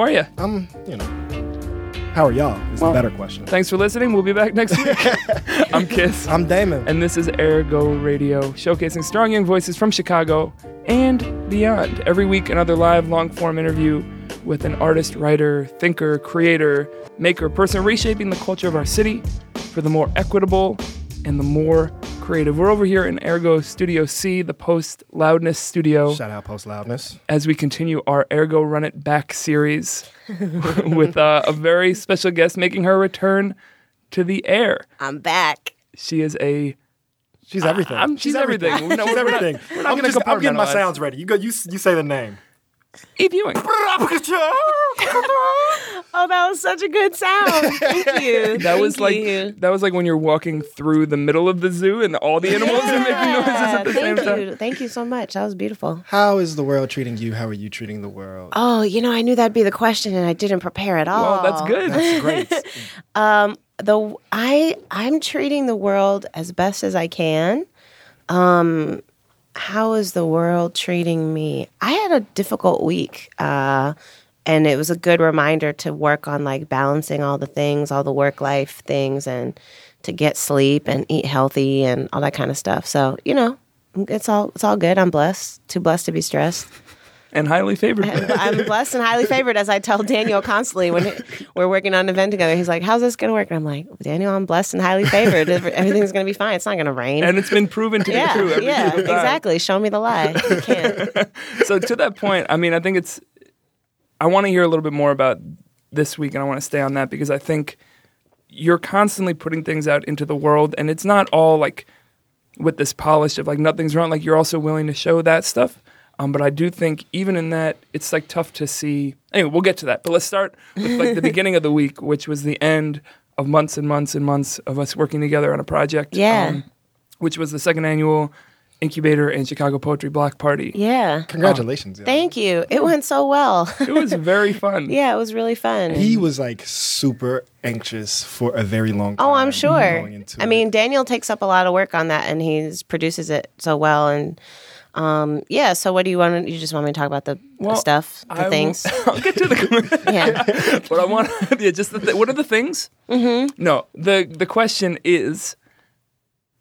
How are you? I'm, you know, how are y'all? Is Well- the better question. Thanks for listening. We'll be back next week. I'm Kiss. I'm Damon. and this is AirGo Radio, showcasing strong young voices from Chicago and beyond. Every week, another live, long form interview with an artist, writer, thinker, creator, maker, person reshaping the culture of our city for the more equitable and the more creative. We're over here in AirGo Studio C, the post loudness studio, Shout out Post Loudness. as we continue our AirGo Run It Back series with uh, a very special guest making her return to the air. I'm back. She is a She's everything. I'm- she's everything. No, she's we're not- everything. we're not I'm, gonna just, I'm getting my sounds ready. You go. You you say the name. Eve Ewing. Oh, that was such a good sound. Thank you. That was like you. that was like when you're walking through the middle of the zoo and all the animals are making noises at the same Thank time. you. Thank you so much. That was beautiful. How is the world treating you? How are you treating the world? Oh, you know, I knew that'd be the question, and I didn't prepare at all. Well, that's good. That's great. Um, the I I'm treating the world as best as I can. Um, how is the world treating me? I had a difficult week, uh, and it was a good reminder to work on like balancing all the things, all the work life things, and to get sleep and eat healthy and all that kind of stuff. So you know, it's all it's all good. I'm blessed, too blessed to be stressed. And highly favored. I'm blessed and highly favored, as I tell Daniel constantly when we're working on an event together. He's like, "How's this going to work?" And I'm like, "Daniel, I'm blessed and highly favored. Everything's going to be fine. It's not going to rain." and it's been proven to yeah, be true. Every yeah, exactly. Show me the lie. You can't. So to that point, I mean, I think it's. I want to hear a little bit more about this week, and I want to stay on that because I think you're constantly putting things out into the world, and it's not all like with this polish of like nothing's wrong. Like you're also willing to show that stuff. Um, but I do think even in that, it's like tough to see. Anyway, we'll get to that. But let's start with like the beginning of the week, which was the end of months and months and months of us working together on a project. um, Yeah. which was the second annual Incubator and Chicago Poetry Block Party. Yeah. Congratulations. yo. Thank you. It went so well. It was very fun. yeah, it was really fun. He was like super anxious for a very long time. Oh, I'm sure. going into I it. mean, Daniel takes up a lot of work on that, and he produces it so well. And um, yeah. So, what do you want? You just want me to talk about the, the stuff, the I will- things? I'll get to the. yeah. but I want yeah, just the th- what are the things? Mm-hmm. No, the the question is,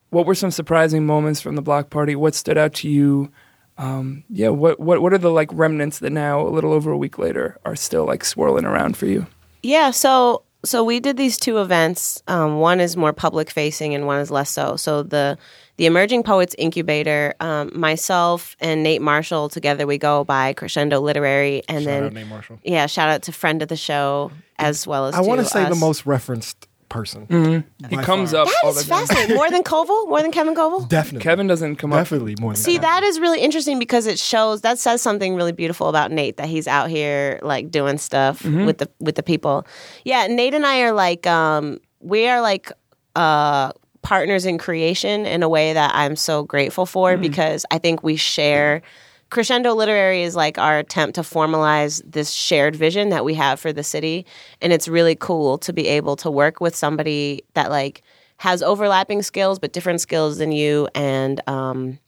what were some surprising moments from the block party? What stood out to you? Um, yeah, what what what are the like remnants that now a little over a week later are still like swirling around for you? Yeah, so so we did these two events. Um, one is more public facing, and one is less so. So the the Emerging Poets Incubator, um, myself and Nate Marshall together, we go by Crescendo Literary, and Shout then out Nate Marshall. yeah, shout out to friend of the show as well as I want to say the most referenced person. He comes far. up all That the is fascinating. More than Coval, more than Kevin Coval. Definitely. Kevin doesn't come up. Definitely more than See, Kevin. that is really interesting because it shows that says something really beautiful about Nate that he's out here like doing stuff with the with the people. Yeah, Nate and I are like um we are like uh partners in creation in a way that I'm so grateful for because I think we share Crescendo Literary is like our attempt to formalize this shared vision that we have for the city. And it's really cool to be able to work with somebody that like has overlapping skills but different skills than you and um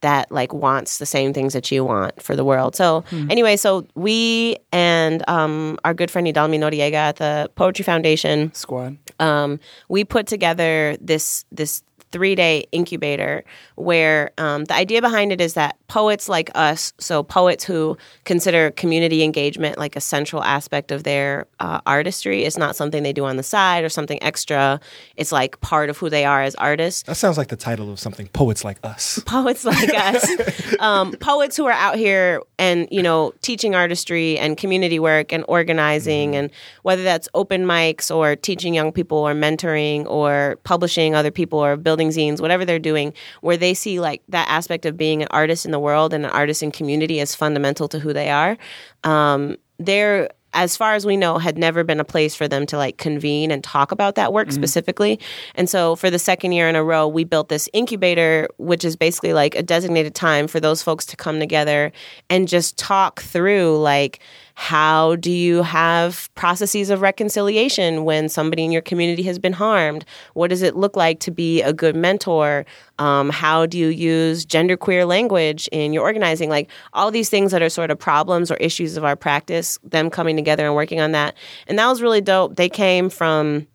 that like wants the same things that you want for the world. So anyway, so we and um our good friend Idalmi Noriega at the Poetry Foundation Squad. um, we put together this this three day incubator where um, the idea behind it is that poets like us, so poets who consider community engagement like a central aspect of their uh, artistry, it's not something they do on the side or something extra. It's like part of who they are as artists That sounds like the title of something. Poets like us. poets like us, um, poets who are out here and you know teaching artistry and community work and organizing, and whether that's open mics or teaching young people or mentoring or publishing other people or building zines, whatever they're doing, where they see like that aspect of being an artist in the world and an artist in community as fundamental to who they are. Um, they're as far as we know, had never been a place for them to like convene and talk about that work specifically. And so for the second year in a row, we built this incubator, which is basically like a designated time for those folks to come together and just talk through like How do you have processes of reconciliation when somebody in your community has been harmed? What does it look like to be a good mentor? Um, how do you use genderqueer language in your organizing? Like all these things that are sort of problems or issues of our practice, them coming together and working on that. And that was really dope. They came from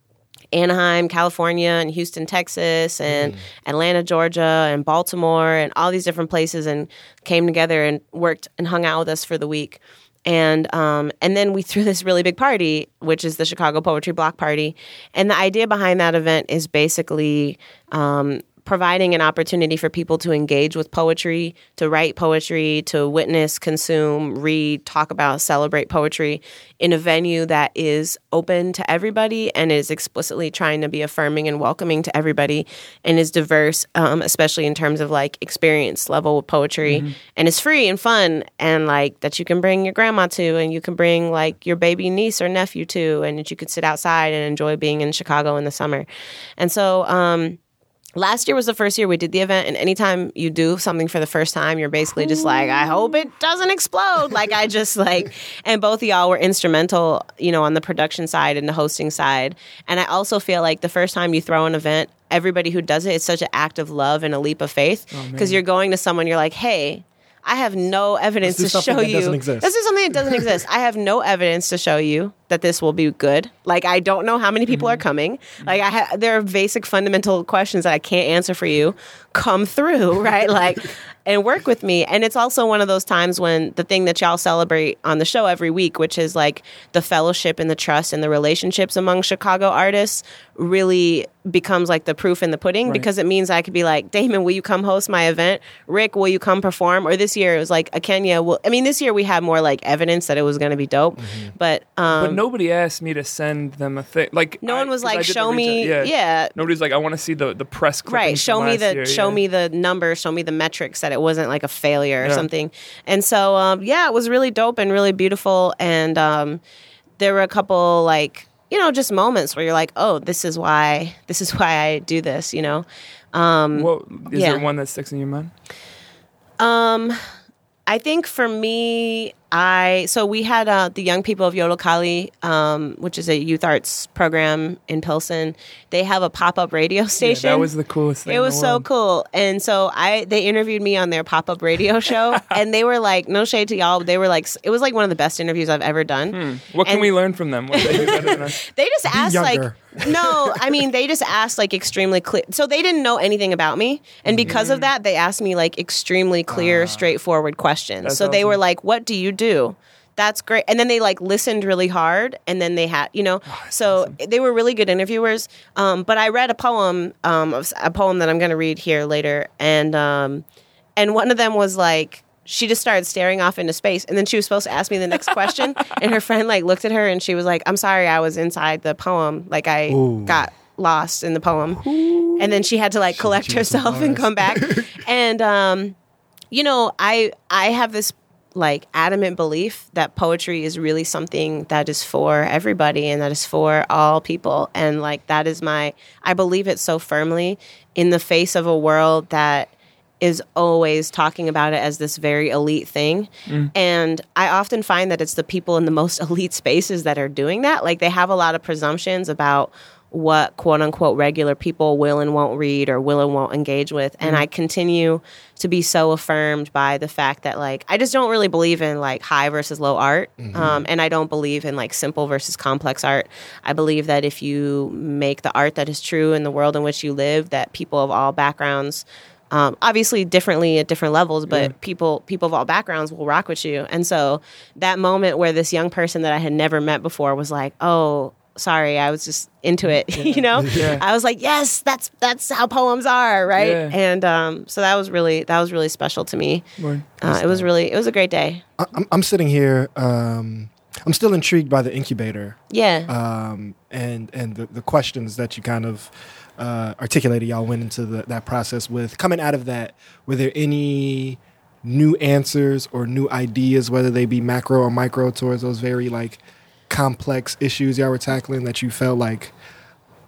Anaheim, California, and Houston, Texas, and Atlanta, Georgia, and Baltimore, and all these different places, and came together and worked and hung out with us for the week. And um, and then we threw this really big party, which is the Chicago Poetry Block Party. And the idea behind that event is basically um, providing an opportunity for people to engage with poetry, to write poetry, to witness, consume, read, talk about, celebrate poetry in a venue that is open to everybody and is explicitly trying to be affirming and welcoming to everybody and is diverse, um, especially in terms of like experience level with poetry and is free and fun and like that you can bring your grandma to and you can bring like your baby niece or nephew to and that you could sit outside and enjoy being in Chicago in the summer. And so, um, last year was the first year we did the event and anytime you do something for the first time you're basically just like i hope it doesn't explode like i just like and both of y'all were instrumental you know on the production side and the hosting side and i also feel like the first time you throw an event everybody who does it it's such an act of love and a leap of faith oh, because you're going to someone you're like hey I have no evidence to show that you. doesn't exist. Let's something that doesn't exist. I have no evidence to show you that this will be good. Like I don't know how many people are mm-hmm. coming. Mm-hmm. Like I ha- there are basic fundamental questions that I can't answer for you. Come through, right? Like and work with me. And it's also one of those times when the thing that y'all celebrate on the show every week, which is like the fellowship and the trust and the relationships among Chicago artists, really becomes like the proof in the pudding because it means I could be like, Damon, will you come host my event? Rick, will you come perform? Or this year it was like, a Kenya will. I mean, this year we had more like evidence that it was going to be dope, mm-hmm. but um, But nobody asked me to send them a thing. Like no I- one was like, show me, out- yeah, Nobody's like, I want to see the the press right show me the year, show yeah. me the numbers show me the metrics that it wasn't like a failure or Yeah. something and so um, yeah it was really dope and really beautiful and um, there were a couple like you know just moments where you're like oh this is why this is why i do this you know um, What is yeah. there one that sticks in your mind? um, I think for me, I so we had uh, the young people of Yollocalli, um, which is a youth arts program in Pilsen. They have a pop up radio Yeah, station. that was the coolest thing. It was so cool. And so I they interviewed me on their pop-up radio show and they were like no shade to y'all, but they were like it was like one of the best interviews I've ever done. What can we learn from them? What they do than us? They just asked like no, I mean they just asked like extremely clear. So they didn't know anything about me, and because of that, they asked me like extremely clear, straightforward questions. So they were like, "What do you do?" That's great. And then they like listened really hard, and then they had you know. so they were really good interviewers. Um, but I read a poem, um, a poem that I'm going to read here later, and um, and one of them was like she just started staring off into space and then she was supposed to ask me the next question and her friend like looked at her and she was like i'm sorry i was inside the poem like i Ooh. got lost in the poem and then she had to like collect herself and come back and um you know i i have this like adamant belief that poetry is really something that is for everybody and that is for all people and like that is my i believe it so firmly in the face of a world that is always talking about it as this very elite thing. Mm. And I often find that it's the people in the most elite spaces that are doing that. Like they have a lot of presumptions about what quote unquote regular people will and won't read or will and won't engage with. And I continue to be so affirmed by the fact that like I just don't really believe in like high versus low art. Um, and I don't believe in like simple versus complex art. I believe that if you make the art that is true in the world in which you live, that people of all backgrounds um, obviously differently at different levels, but people people of all backgrounds will rock with you. And so that moment where this young person that I had never met before was like, "Oh, sorry, I was just into it," you know. Yeah. I was like, "Yes, that's that's how poems are, right?" Yeah. And um, so that was really that was really special to me. Word. Uh, it was really it was a great day. I- I'm, I'm sitting here. Um, I'm still intrigued by the incubator Yeah. um, and and the, the questions that you kind of uh, articulated. Y'all went into the, that process with. Coming out of that, were there any new answers or new ideas, whether they be macro or micro, towards those very like complex issues y'all were tackling that you felt like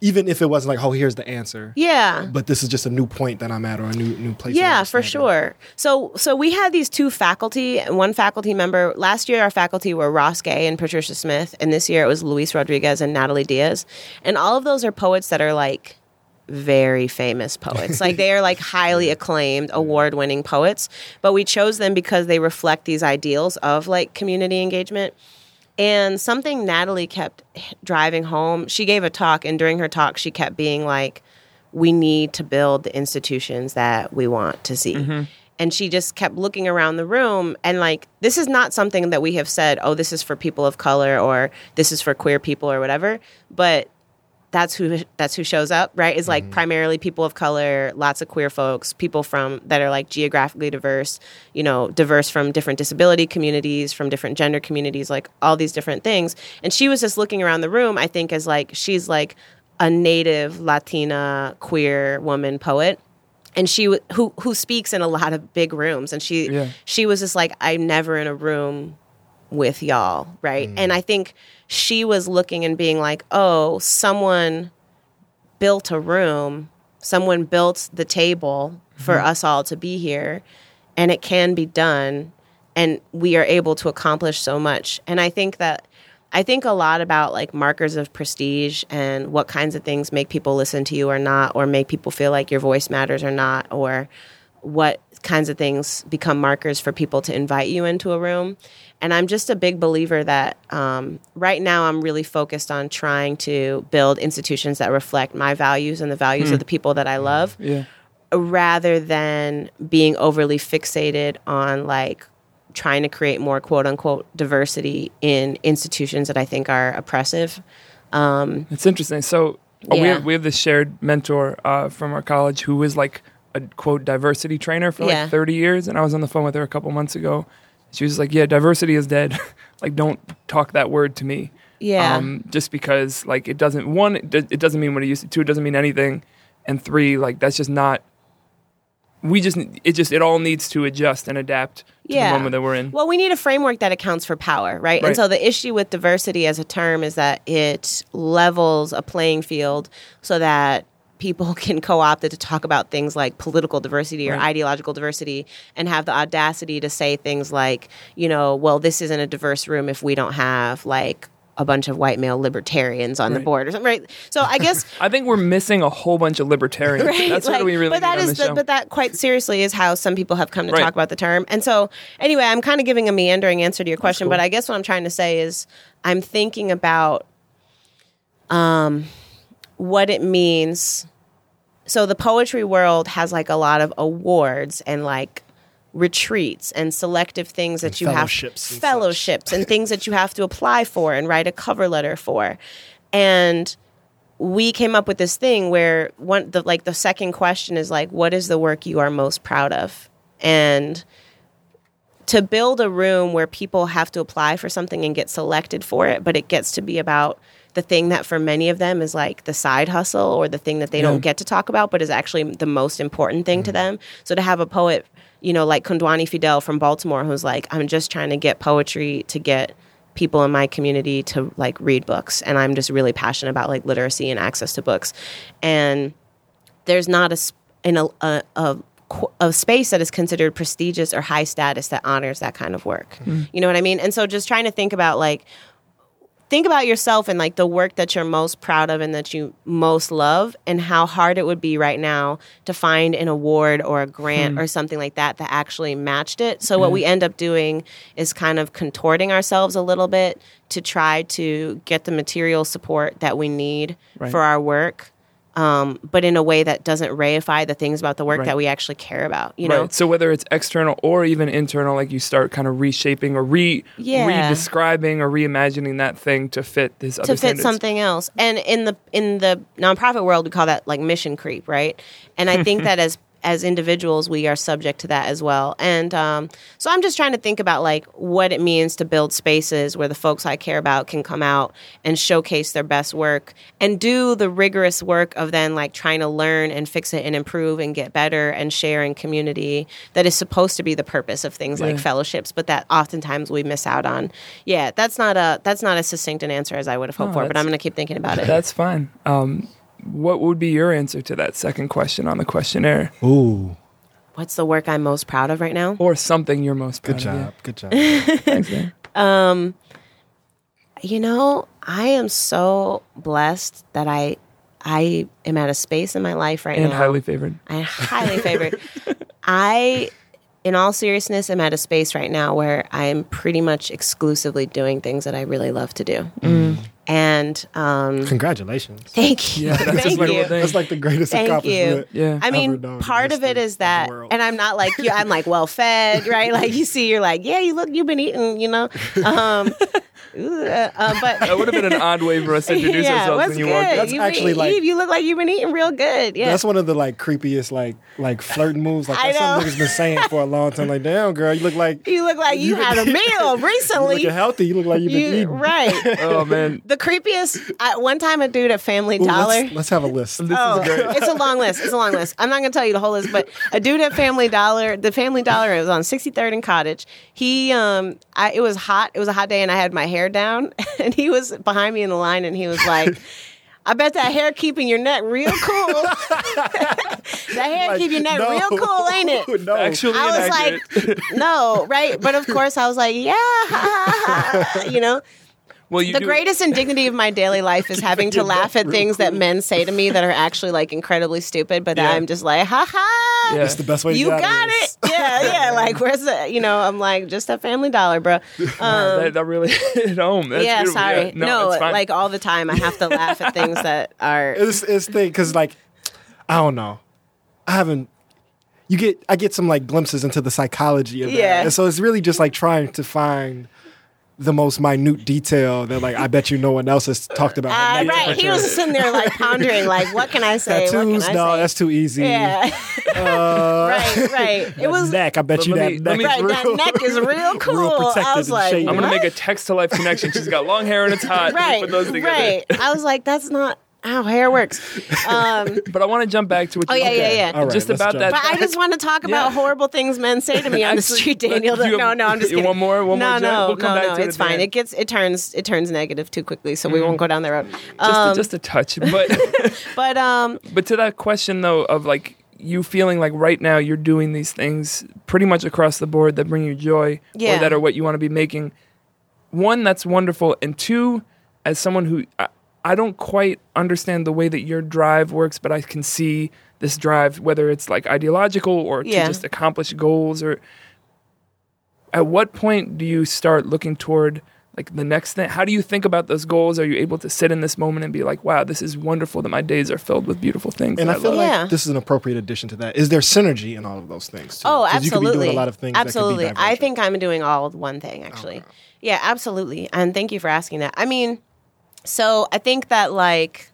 even if it wasn't like, oh, here's the answer. Yeah. But this is just a new point that I'm at or a new new place. Yeah, for sure. So so we had these two faculty, one faculty member. Last year our faculty were Ross Gay and Patricia Smith, and this year it was Luis Rodriguez and Natalie Diaz. And all of those are poets that are like very famous poets. like they are like highly acclaimed, award-winning poets, but we chose them because they reflect these ideals of like community engagement. And something Natalie kept driving home, she gave a talk, and during her talk, she kept being like, We need to build the institutions that we want to see. Mm-hmm. And she just kept looking around the room, and like, this is not something that we have said, Oh, this is for people of color, or this is for queer people, or whatever. But that's who that's who shows up, right? Is like mm-hmm. primarily people of color, lots of queer folks, people from that are like geographically diverse, you know, diverse from different disability communities, from different gender communities, like all these different things. And she was just looking around the room, I think, as like she's like a native Latina queer woman poet. And she w- who who speaks in a lot of big rooms, and she Yeah. she was just like I'm never in a room with y'all, right? Mm. And I think she was looking and being like, oh, someone built a room, someone built the table for mm-hmm. us all to be here, and it can be done, and we are able to accomplish so much. And I think that. I think a lot about like markers of prestige and what kinds of things make people listen to you or not, or make people feel like your voice matters or not, or what kinds of things become markers for people to invite you into a room. And I'm just a big believer that um, right now I'm really focused on trying to build institutions that reflect my values and the values of the people that I love Yeah. rather than being overly fixated on like trying to create more quote unquote diversity in institutions that I think are oppressive. It's interesting. So uh, we have we have this shared mentor uh, from our college who was like a quote diversity trainer for like Yeah. 30 years, and I was on the phone with her a couple months ago. She was like, "Yeah, diversity is dead. like, don't talk that word to me. Yeah. Um, just because like it doesn't one it, it doesn't mean what it used to. Two, it doesn't mean anything, and three, like that's just not. We just it just it all needs to adjust and adapt to the moment that we're in. Well, we need a framework that accounts for power, right? Right. And so the issue with diversity as a term is that it levels a playing field so that people can co-opt it to talk about things like political diversity or Right. ideological diversity and have the audacity to say things like, you know, well, this isn't a diverse room if we don't have like a bunch of white male libertarians on the board or something, right? So I guess I think we're missing a whole bunch of libertarians. right? That's what we really but that on the show. but that quite seriously is how some people have come to Right. talk about the term. And so anyway, I'm kind of giving a meandering answer to your question, cool. but I guess what I'm trying to say is I'm thinking about um what it means. So the poetry world has like a lot of awards and like retreats and selective things that And you have fellowships and such. fellowships and things that you have to apply for and write a cover letter for. And we came up with this thing where one the like the second question is like what is the work you are most proud of and to build a room where people have to apply for something and get selected for it but it gets to be about the thing that for many of them is like the side hustle or the thing that they Yeah. don't get to talk about but is actually the most important thing to mm-hmm. them. So to have a poet you know like Kondwani Fidel from Baltimore who's like I'm just trying to get poetry to get people in my community to like read books and i'm just really passionate about like literacy and access to books. And there's not a in a, a, a space that is considered prestigious or high status that honors that kind of work. Mm-hmm. You know what i mean? And so just trying to think about like think about yourself and like the work that you're most proud of and that you most love and how hard it would be right now to find an award or a grant hmm. or something like that that actually matched it. So what we end up doing is kind of contorting ourselves a little bit to try to get the material support that we need Right. for our work um, but in a way that doesn't reify the things about the work Right. that we actually care about you know Right. So whether it's external or even internal, like you start kind of reshaping or re Yeah. re-describing or reimagining that thing to fit this other to fit standards. something else. And in the in the nonprofit world, we call that like mission creep, right? And I think that as as individuals, we are subject to that as well. And um, so I'm just trying to think about like what it means to build spaces where the folks I care about can come out and showcase their best work and do the rigorous work of then like trying to learn and fix it and improve and get better and share in community that is supposed to be the purpose of things like fellowships, but that oftentimes we miss out on. Yeah, that's not a that's not as succinct an answer as I would have hoped No, for, but I'm going to keep thinking about it. That's fine. Um, what would be your answer to that second question on the questionnaire, Ooh, What's the work I'm most proud of right now? or something you're most proud good of? Good job. Good job. Yeah. Thanks, man. Um, you know, I am so blessed that I I am at a space in my life right And now. And highly favored. I highly favored. I, in all seriousness, I'm at a space right now where I am pretty much exclusively doing things that I really love to do. Mm. And um, Congratulations. thank you, Yeah, that's a thank beautiful you. thing. That's like the greatest Thank accomplishment. you. Yeah. I mean, ever known part of it is that, and I'm not like you. I'm like well fed, right? Like you see, you're like, yeah, you look, you've been eating, you know. Um, ooh, uh, uh, but That would have been an odd way for us to introduce yeah, ourselves when you good? walked in. That's you actually been, like- Eve, you look like you've been eating real good. Yeah, That's one of the like creepiest like like flirting moves. Like I that's something know. niggas been saying for a long time. Like, damn girl, you look like you you look like you had a meal recently. looking healthy. You look like you've been You- eating. right. Oh man, The creepiest. I, one time, a dude at Family Ooh, Dollar. let's, let's have a list. this Oh, is great. it's a long list. It's a long list. I'm not gonna tell you the whole list, but a dude at Family Dollar, the Family Dollar, it was on 63rd and Cottage. He, um, I, it was hot. It was a hot day, and I had my hair down, and he was behind me in the line, and he was like. I bet that hair keeping your neck real cool. that hair Like, keep your neck no. real cool, ain't it? no. Actually, I was inaccurate. like, no, right? But of course, I was like, yeah, you know. Well, you The do, greatest indignity of my daily life is having to laugh at real things that men say to me that are actually like incredibly stupid, but Yeah. I'm just like, ha ha. Yeah. It's the best way to You get got this. it. Yeah, yeah. Like, where's the, you know, I'm like, just a family dollar, bro. Um, that, that really hit home. That's yeah, beautiful. sorry. Yeah, no, no, it's fine. like all the time, I have to laugh at things that are. It's it's thing because like I don't know. I haven't. You get I get some like glimpses into the psychology of that, Yeah. and so it's really just like trying to find the most minute detail that like I bet you no one else has talked about. Uh, Neck right. He was sitting there like pondering, like, what can I say? what tattoos. can I No, say? that's too easy. yeah. right, right. It was neck. I bet you let that me- neck me- right. real. That neck is real cool. I protected was like. I'm gonna what? make a text to life connection. She's got long hair and it's hot. right, Put those together. right. I was like, that's not how hair works. Um, But I want to jump back to what oh you yeah, yeah, yeah. All right, just about jump that. But I just want to talk about Yeah. horrible things men say to me on the Actually, street, let- Daniel. do you no, no, I'm just kidding. one more- one no, more, no, We'll come no, back no. to it It's at fine. end. It gets it turns it turns negative too quickly, so we won't go down that road. just, Um, just a touch. But but um, but to that question though of like you feeling like right now you're doing these things pretty much across the board that bring you joy Yeah. or that are what you want to be making. One, that's wonderful, and two, as someone who I, I don't quite understand the way that your drive works, but I can see this drive, whether it's like ideological or Yeah. to just accomplish goals or. At what point do you start looking toward like the next thing? How do you think about those goals? Are you able to sit in this moment and be like, "Wow, this is wonderful that my days are filled with beautiful things"? And that I feel love? like Yeah. this is an appropriate addition to that. Is there synergy in all of those things? Too? Oh, 'Cause You could be absolutely. doing a lot of things. Absolutely. That could be I think I'm doing all one thing actually. Yeah, absolutely. And thank you for asking that. I mean, so I think that like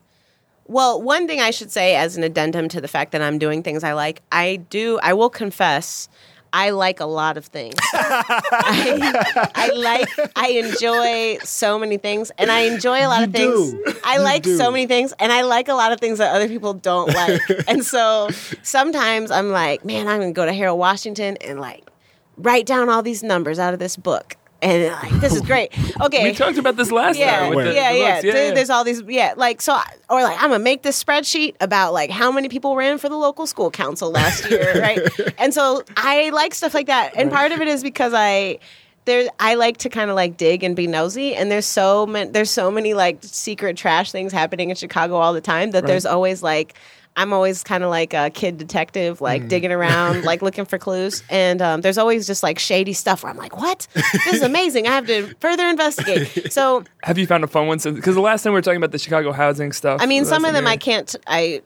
well, one thing I should say as an addendum to the fact that I'm doing things I like, I do I will confess I like a lot of things. I, I like I enjoy so many things and I enjoy a lot of things. I You like do. so many things and I like a lot of things that other people don't like. and so sometimes I'm like, man, I'm going to go to Harold Washington and like write down all these numbers out of this book. And like, this is great. Okay. We talked about this last yeah, time. With the, yeah, the yeah. yeah, yeah. There's all these, yeah, like so, I- or like I'm gonna make this spreadsheet about like how many people ran for the local school council last year, right? And so I like stuff like that, and part of it is because I there I like to kind of like dig and be nosy, and there's so many there's so many like secret trash things happening in Chicago all the time that there's always like. I'm always kind of like a kid detective, like Mm. digging around, like looking for clues. And um, there's always just like shady stuff where I'm like, what? This is amazing. I have to further investigate. So Have you found a fun one since? Because the last time we were talking about the Chicago housing stuff. I mean, some of them time I can't. I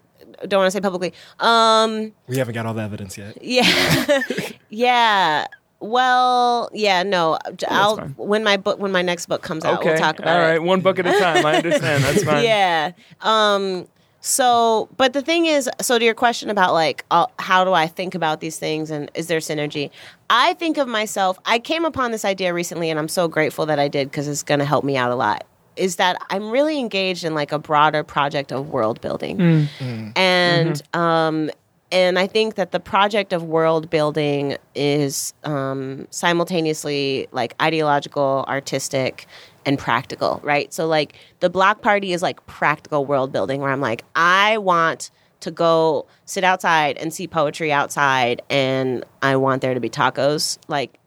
don't want to say publicly. Um, we haven't got all the evidence yet. yeah, yeah. Well, yeah. No, I'll fine. when my book when my next book comes out, Okay. we'll talk about it. All right. it. One book at a time. I understand. That's fine. Yeah. Um. So, but the thing is, so to your question about like, uh, how do I think about these things and is there synergy? I think of myself. I came upon this idea recently, and I'm so grateful that I did because it's going to help me out a lot. Is that I'm really engaged in like a broader project of world building, and um, and I think that the project of world building is um, simultaneously like ideological, artistic, and practical, right? So like the block party is like practical world building, where I'm like, I want to go sit outside and see poetry outside, and I want there to be tacos, like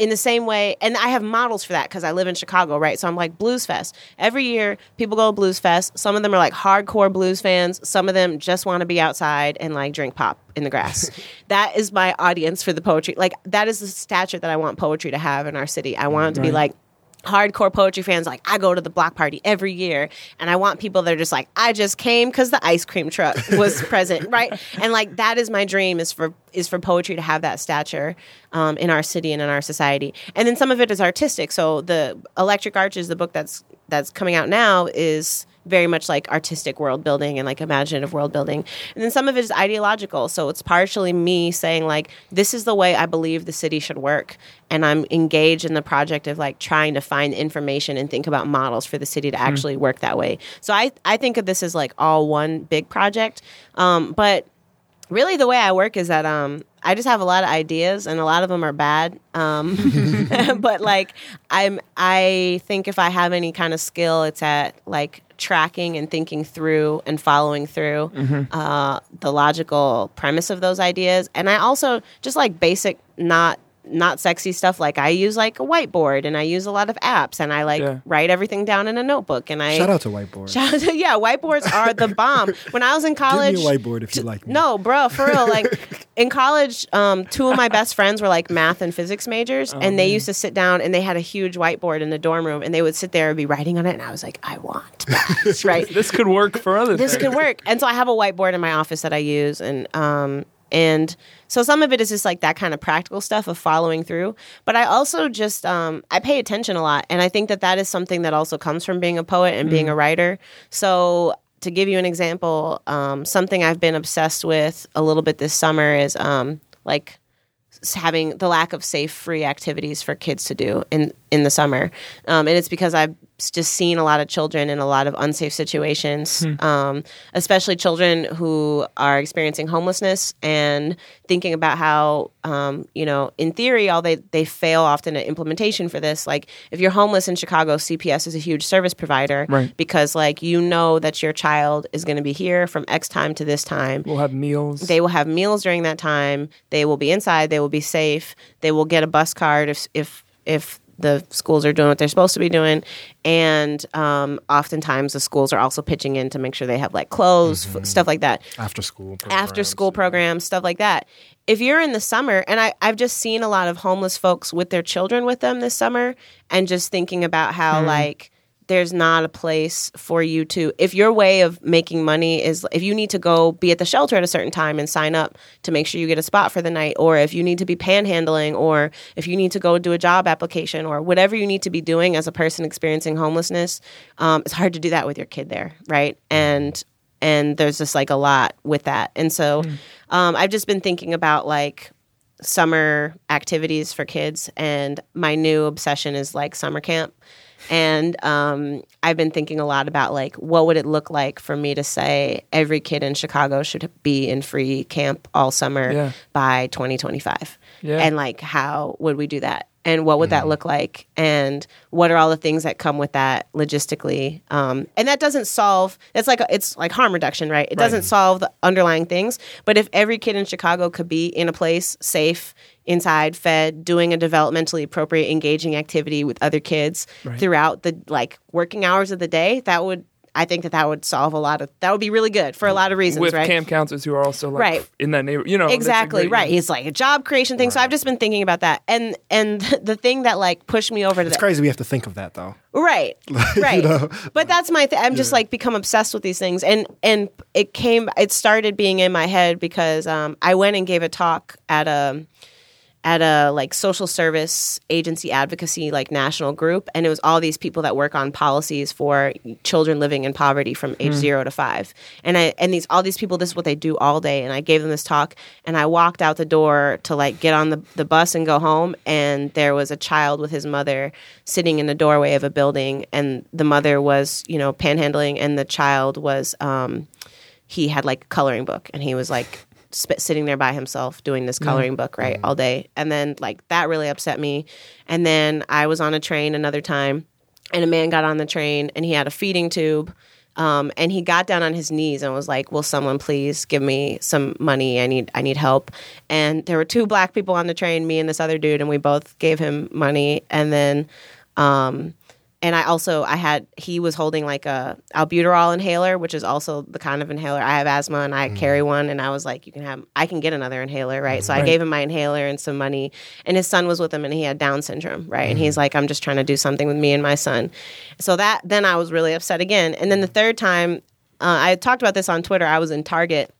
in the same way, and I have models for that because I live in Chicago, right? So I'm like Blues Fest. Every year, people go to Blues Fest. Some of them are like hardcore blues fans. Some of them just want to be outside and like drink pop in the grass. that is my audience for the poetry. Like that is the stature that I want poetry to have in our city. I want it to be like hardcore poetry fans like i go to the block party every year and i want people that are just like i just came because the ice cream truck was present right? And like that is my dream is for is for poetry to have that stature um, in our city and in our society. And then some of it is artistic. So the electric arches the book that's that's coming out now is very much like artistic world building and like imaginative world building. And then some of it is ideological. So it's partially me saying like this is the way I believe the city should work and I'm engaged in the project of like trying to find information and think about models for the city to actually work that way. So I I think of this as like all one big project. Um, but really the way I work is that um I just have a lot of ideas and a lot of them are bad. Um, but like I'm I think if I have any kind of skill it's at like tracking and thinking through and following through uh, the logical premise of those ideas. And I also just like basic not not sexy stuff like I use like a whiteboard and I use a lot of apps and I like Yeah. write everything down in a notebook and I Shout out to whiteboard. Shout yeah, whiteboards are the bomb. When I was in Give college, me a whiteboard if you like me. no, bro, for real. Like in college, um, two of my best friends were like math and physics majors, and they used to sit down and they had a huge whiteboard in the dorm room, and they would sit there and be writing on it, and I was like, I want that, right? This could work for other this things. could work. And so I have a whiteboard in my office that I use, and um, and so some of it is just like that kind of practical stuff of following through. But I also just um, I pay attention a lot, and I think that that is something that also comes from being a poet and being a writer. So to give you an example, um, something I've been obsessed with a little bit this summer is um, like having the lack of safe free activities for kids to do in in the summer um, and it's because i've just seen a lot of children in a lot of unsafe situations um, especially children who are experiencing homelessness and thinking about how um, you know in theory all they they fail often at implementation for this like if you're homeless in chicago cps is a huge service provider Right. because like you know that your child is going to be here from x time to this time We'll have meals. they will have meals during that time. They will be inside. They will be safe. They will get a bus card if if if the schools are doing what they're supposed to be doing. And um, oftentimes the schools are also pitching in to make sure they have like clothes, f- stuff like that After school. after school programs, stuff like that. If you're in the summer, and I, I've just seen a lot of homeless folks with their children with them this summer, and just thinking about how, like, there's not a place for you to, if your way of making money is, if you need to go be at the shelter at a certain time and sign up to make sure you get a spot for the night, or if you need to be panhandling, or if you need to go do a job application, or whatever you need to be doing as a person experiencing homelessness, um, it's hard to do that with your kid there, right? And and there's just like a lot with that. And so um, i've just been thinking about like summer activities for kids and my new obsession is like summer camp and um, i've been thinking a lot about like what would it look like for me to say every kid in chicago should be in free camp all summer Yeah. by 2025 Yeah. and like how would we do that? And what would that look like? And what are all the things that come with that logistically? Um, and that doesn't solve it's like it's like harm reduction right? It doesn't solve the underlying things. But if every kid in chicago could be in a place safe inside fed doing a developmentally appropriate engaging activity with other kids throughout the like working hours of the day that would i think that that would solve a lot of that would be really good for a lot of reasons with right? camp counselors who are also like Right. in that neighborhood. You know, exactly great- right. It's like a job creation thing so i've just been thinking about that. And and the thing that like pushed me over to It's that crazy we have to think of that though. right right. but that's my th- i'm just like become obsessed with these things. And and it came it started being in my head because um i went and gave a talk at a at a like social service agency advocacy like national group and it was all these people that work on policies for children living in poverty from age 0 to 5 and I and these all these people this is what they do all day and I gave them this talk and I walked out the door to like get on the, the bus and go home and there was a child with his mother sitting in the doorway of a building and the mother was you know panhandling and the child was um he had like a coloring book and he was like sp- sitting there by himself doing this coloring book right all day. And then like that really upset me. And then i was on a train another time and a man got on the train and he had a feeding tube um, and he got down on his knees and was like will someone please give me some money? I need i need help. And there were two black people on the train me and this other dude and we both gave him money. And then um, and I also I had he was holding like a albuterol inhaler, which is also the kind of inhaler I have asthma and I carry mm. one, and I was like, you can have I can get another inhaler, right? Mm-hmm. So I gave him my inhaler and some money, and his son was with him, and he had Down syndrome, right? And he's mm. like, I'm just trying to do something with me and my son. So that then I was really upset again, and then the third time uh, I talked about this on Twitter. I was in Target,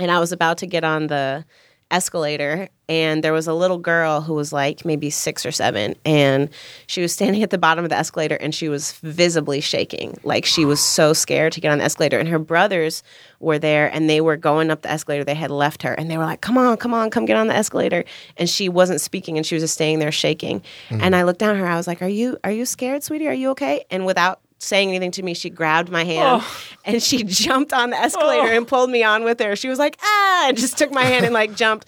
and I was about to get on the escalator and there was a little girl who was like maybe six or seven and she was standing at the bottom of the escalator and she was visibly shaking. Like she was so scared to get on the escalator and her brothers were there and they were going up the escalator. They had left her and they were like come on come on come get on the escalator. And she wasn't speaking and she was just staying there shaking. Mm-hmm. And i looked down at her. I was like are you are you scared sweetie? Are you okay? And without saying anything to me she grabbed my hand and she jumped on the escalator Oh. and pulled me on with her she was like ah and just took my hand and like jumped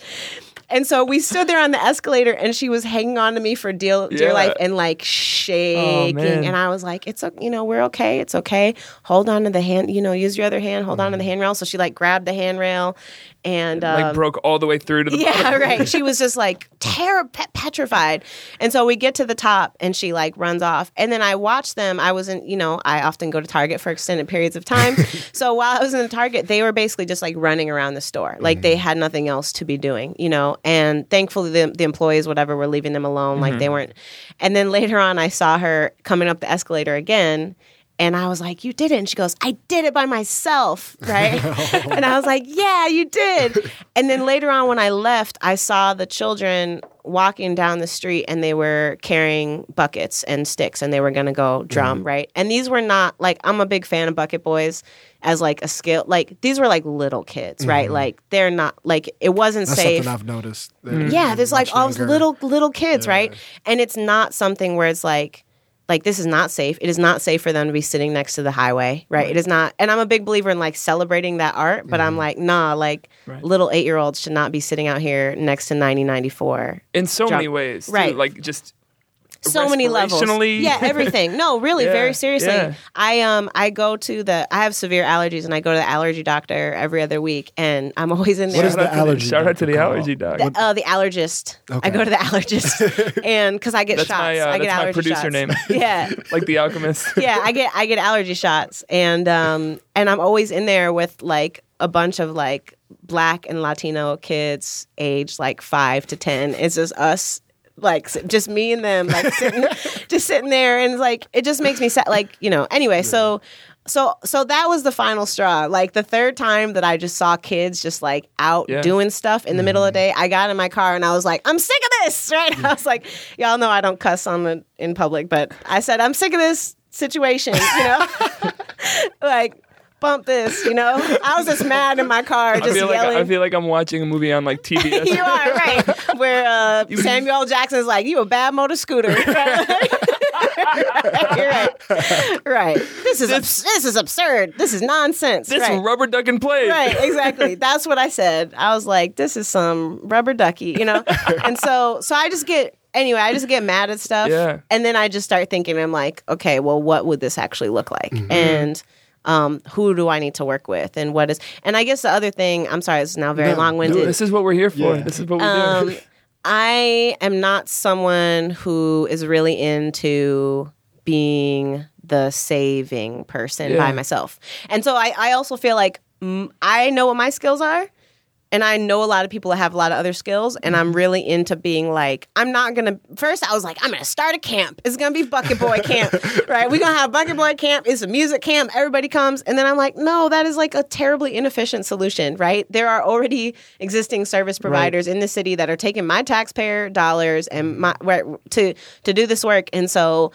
and so we stood there on the escalator and she was hanging on to me for dear, dear Yeah. life and like shaking. man. and I was like, it's, you know, we're okay. It's okay. Hold on to the hand, you know, use your other hand, hold on to the handrail. So she like grabbed the handrail and, like um, broke all the way through to the yeah, bottom. right. She was just like terror pe- petrified. And so we get to the top and she like runs off. And then I watch them. I wasn't, you know, I often go to Target for extended periods of time. so while I was in the Target, they were basically just like running around the store. Like they had nothing else to be doing, you know. And thankfully the, the employees, whatever, were leaving them alone. Like they weren't. And then later on, I saw her coming up the escalator again. And I was like, You did it. And she goes, I did it by myself. Right. and I was like, Yeah, you did. And then later on, when I left, I saw the children walking down the street and they were carrying buckets and sticks and they were going to go drum. Right. And these were not like, I'm a big fan of Bucket Boys as like a skill. Like, these were like little kids. Right. Like, they're not like, it wasn't That's safe. something I've noticed. that Mm. Yeah, there's like all younger. little little kids, right? And it's not something where it's like like this is not safe. It is not safe for them to be sitting next to the highway, right? It is not. And I'm a big believer in like celebrating that art, but Mm-hmm. I'm like, nah, like Right. little 8-year-olds should not be sitting out here next to 9094. in so Drop- many ways, too. Right. Like just so many levels. Yeah, everything. No, really, Yeah, very seriously. yeah. I um I go to the I have severe allergies and I go to the allergy doctor every other week and I'm always in there. What is Shout the out to allergy Shout out to the allergy doctor. The- uh, the allergist. Okay. I go to the allergist, and because I get That's shots, my, uh, I get that's my allergy producer shots. name. Yeah, like the alchemist. yeah, I get I get allergy shots, and um and I'm always in there with like a bunch of like black and Latino kids, aged like five to ten. It's just us. Like just me and them, like sitting, just sitting there, and like it just makes me sad. Like you know. Anyway, so so so that was the final straw. Like the third time that I just saw kids just like out Yeah. doing stuff in the middle of the mm-hmm. day, I got in my car and I was like, I'm sick of this, right? I was like, y'all know I don't cuss on the in public, but I said I'm sick of this situation, you know, like bump this, you know. I was just mad in my car, I just feel like yelling. I feel like I'm watching a movie on like TV. you are right. Where uh, Samuel. Jackson's like, "You a bad motor scooter." You're right. Right. This is abs- this is absurd. This is nonsense. this right. rubber duck and play. Right, exactly. That's what I said. I was like, this is some rubber ducky, you know? and so so I just get anyway, I just get mad at stuff. Yeah. And then I just start thinking, I'm like, okay, well, what would this actually look like? Mm-hmm. And um, who do I need to work with? And what is and I guess the other thing, I'm sorry, this is now very No, long winded. This is what we're here for. Yeah. This is what we Um, do. I am not someone who is really into being the saving person Yeah. by myself. And so I, I also feel like I know what my skills are. And I know a lot of people that have a lot of other skills, and I'm mm-hmm. really into being like, I'm not gonna. First, I was like, I'm gonna start a camp. It's gonna be Bucket Boy Camp, right? We're gonna have Bucket Boy Camp. It's a music camp. Everybody comes, and then I'm like, no, that is like a terribly inefficient solution, right? There are already existing service providers in the city that are taking my taxpayer dollars and mm-hmm. my where, to to do this work. And so,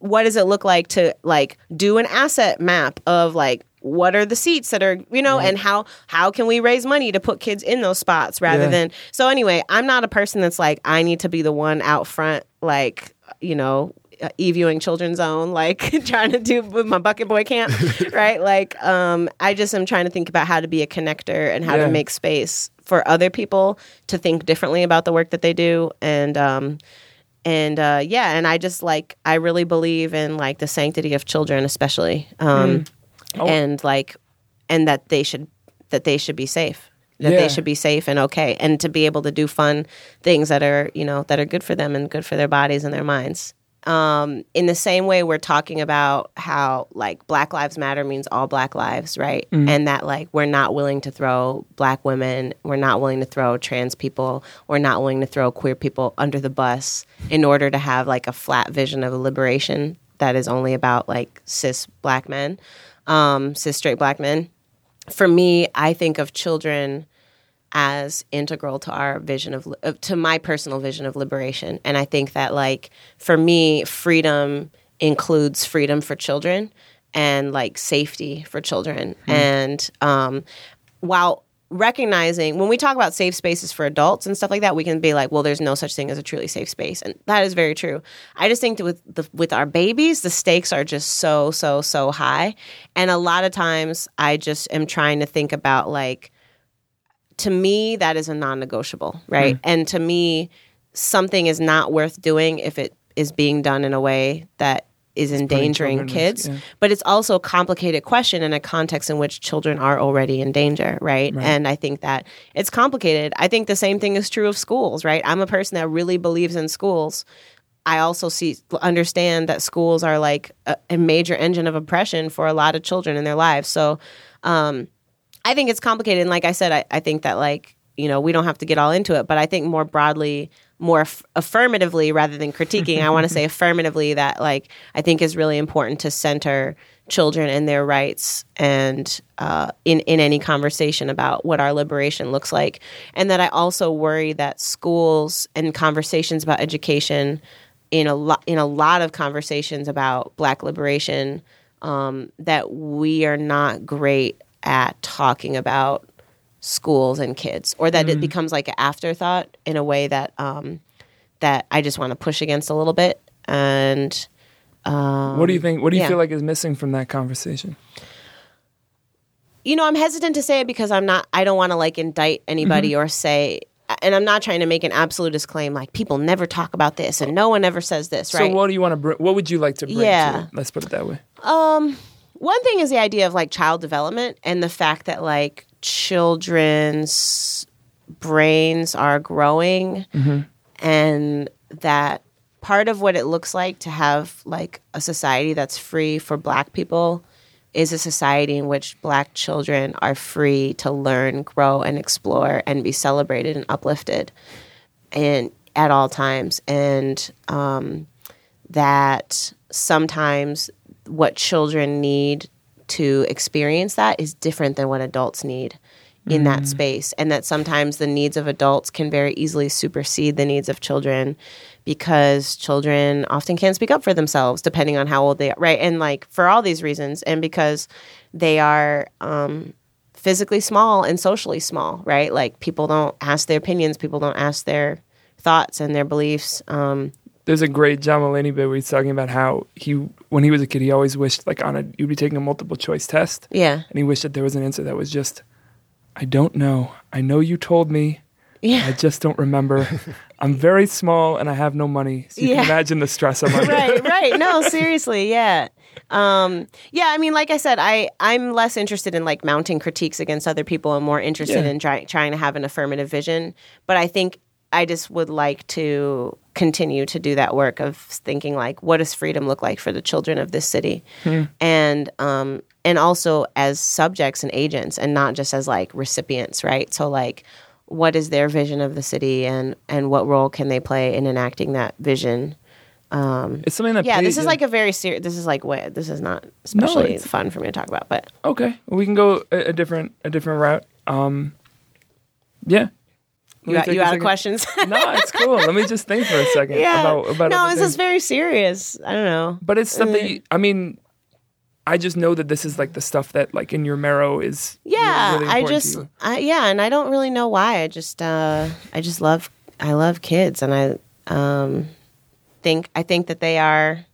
what does it look like to like do an asset map of like what are the seats that are you know and how how can we raise money to put kids in those spots rather Yeah. than so anyway i'm not a person that's like i need to be the one out front like you know uh, e-viewing children's own like trying to do with my bucket boy camp right like um i just am trying to think about how to be a connector and how Yeah. to make space for other people to think differently about the work that they do and um and uh yeah and i just like i really believe in like the sanctity of children especially um Oh. and like and that they should that they should be safe that Yeah. they should be safe and okay and to be able to do fun things that are you know that are good for them and good for their bodies and their minds um, in the same way we're talking about how like black lives matter means all black lives right and that like we're not willing to throw black women we're not willing to throw trans people we're not willing to throw queer people under the bus in order to have like a flat vision of a liberation that is only about like cis black men um, cis straight black men. For me, I think of children as integral to our vision of uh, to my personal vision of liberation, and I think that like for me, freedom includes freedom for children and like safety for children, and um, while recognizing when we talk about safe spaces for adults and stuff like that we can be like well there's no such thing as a truly safe space. And that is very true. I just think that with the, with our babies the stakes are just so so so high. And a lot of times i just am trying to think about like to me that is a non-negotiable right? Mm. And to me something is not worth doing if it is being done in a way that is endangering kids yeah. but it's also a complicated question in a context in which children are already in danger right? and i think that it's complicated i think the same thing is true of schools right i'm a person that really believes in schools I also see understand that schools are like a, a major engine of oppression for a lot of children in their lives. So um, I think it's complicated. And like I said, I, I think that like you know we don't have to get all into it, but I think more broadly, more aff- affirmatively rather than critiquing, I want to say affirmatively that like I think is really important to center children and their rights and uh, in in any conversation about what our liberation looks like, and that I also worry that schools and conversations about education in a lot in a lot of conversations about Black liberation um, that we are not great at talking about schools and kids, or that it becomes like an afterthought in a way that um, that I just want to push against a little bit. And um, what do you think? What do you yeah. feel like is missing from that conversation? you know, I'm hesitant to say it because I'm not. I don't want to like indict anybody or say. And I'm not trying to make an absolutist claim like people never talk about this and no one ever says this, right? So what do you want to bring? What would you like to bring? Yeah. To it? Let's put it that way. Um, one thing is the idea of like child development and the fact that like children's brains are growing and that part of what it looks like to have like a society that's free for black people is a society in which black children are free to learn, grow, and explore and be celebrated and uplifted and at all times. And um, that sometimes what children need to experience that is different than what adults need in that space and that sometimes the needs of adults can very easily supersede the needs of children because children often can't speak up for themselves depending on how old they are right? And like for all these reasons and because they are um, physically small and socially small right? Like people don't ask their opinions people don't ask their thoughts and their beliefs um, There's a great John Mulaney bit where he's talking about how he, when he was a kid, he always wished like on a you'd be taking a multiple choice test, yeah and he wished that there was an answer that was just, I don't know. I know you told me. yeah I just don't remember. I'm very small and I have no money. So you Yeah. can imagine the stress I'm under. right, right. No, seriously, yeah. Um, yeah, I mean, like I said, I I'm less interested in like mounting critiques against other people. I'm more interested Yeah. in try, trying to have an affirmative vision. But I think I just would like to continue to do that work of thinking like, what does freedom look like for the children of this city, and um, and also as subjects and agents, and not just as like recipients, right? So like. What is their vision of the city, and and what role can they play in enacting that vision? um, It's something that yeah, plays- this is like a very serious. This is like way. This is not especially it's- fun for me to talk about, but okay. We can go a, a different a different route. Um, yeah. You me you out of questions. No, it's cool. Let me just think for a second yeah. about about no, this is very serious. I don't know. But it's stuff Uh. that you, I mean, I just know that this is like the stuff that like in your marrow is Yeah, really I just. I, yeah, and I don't really know why. I just, uh, I just love, I love kids, and I um, think, I think that they are.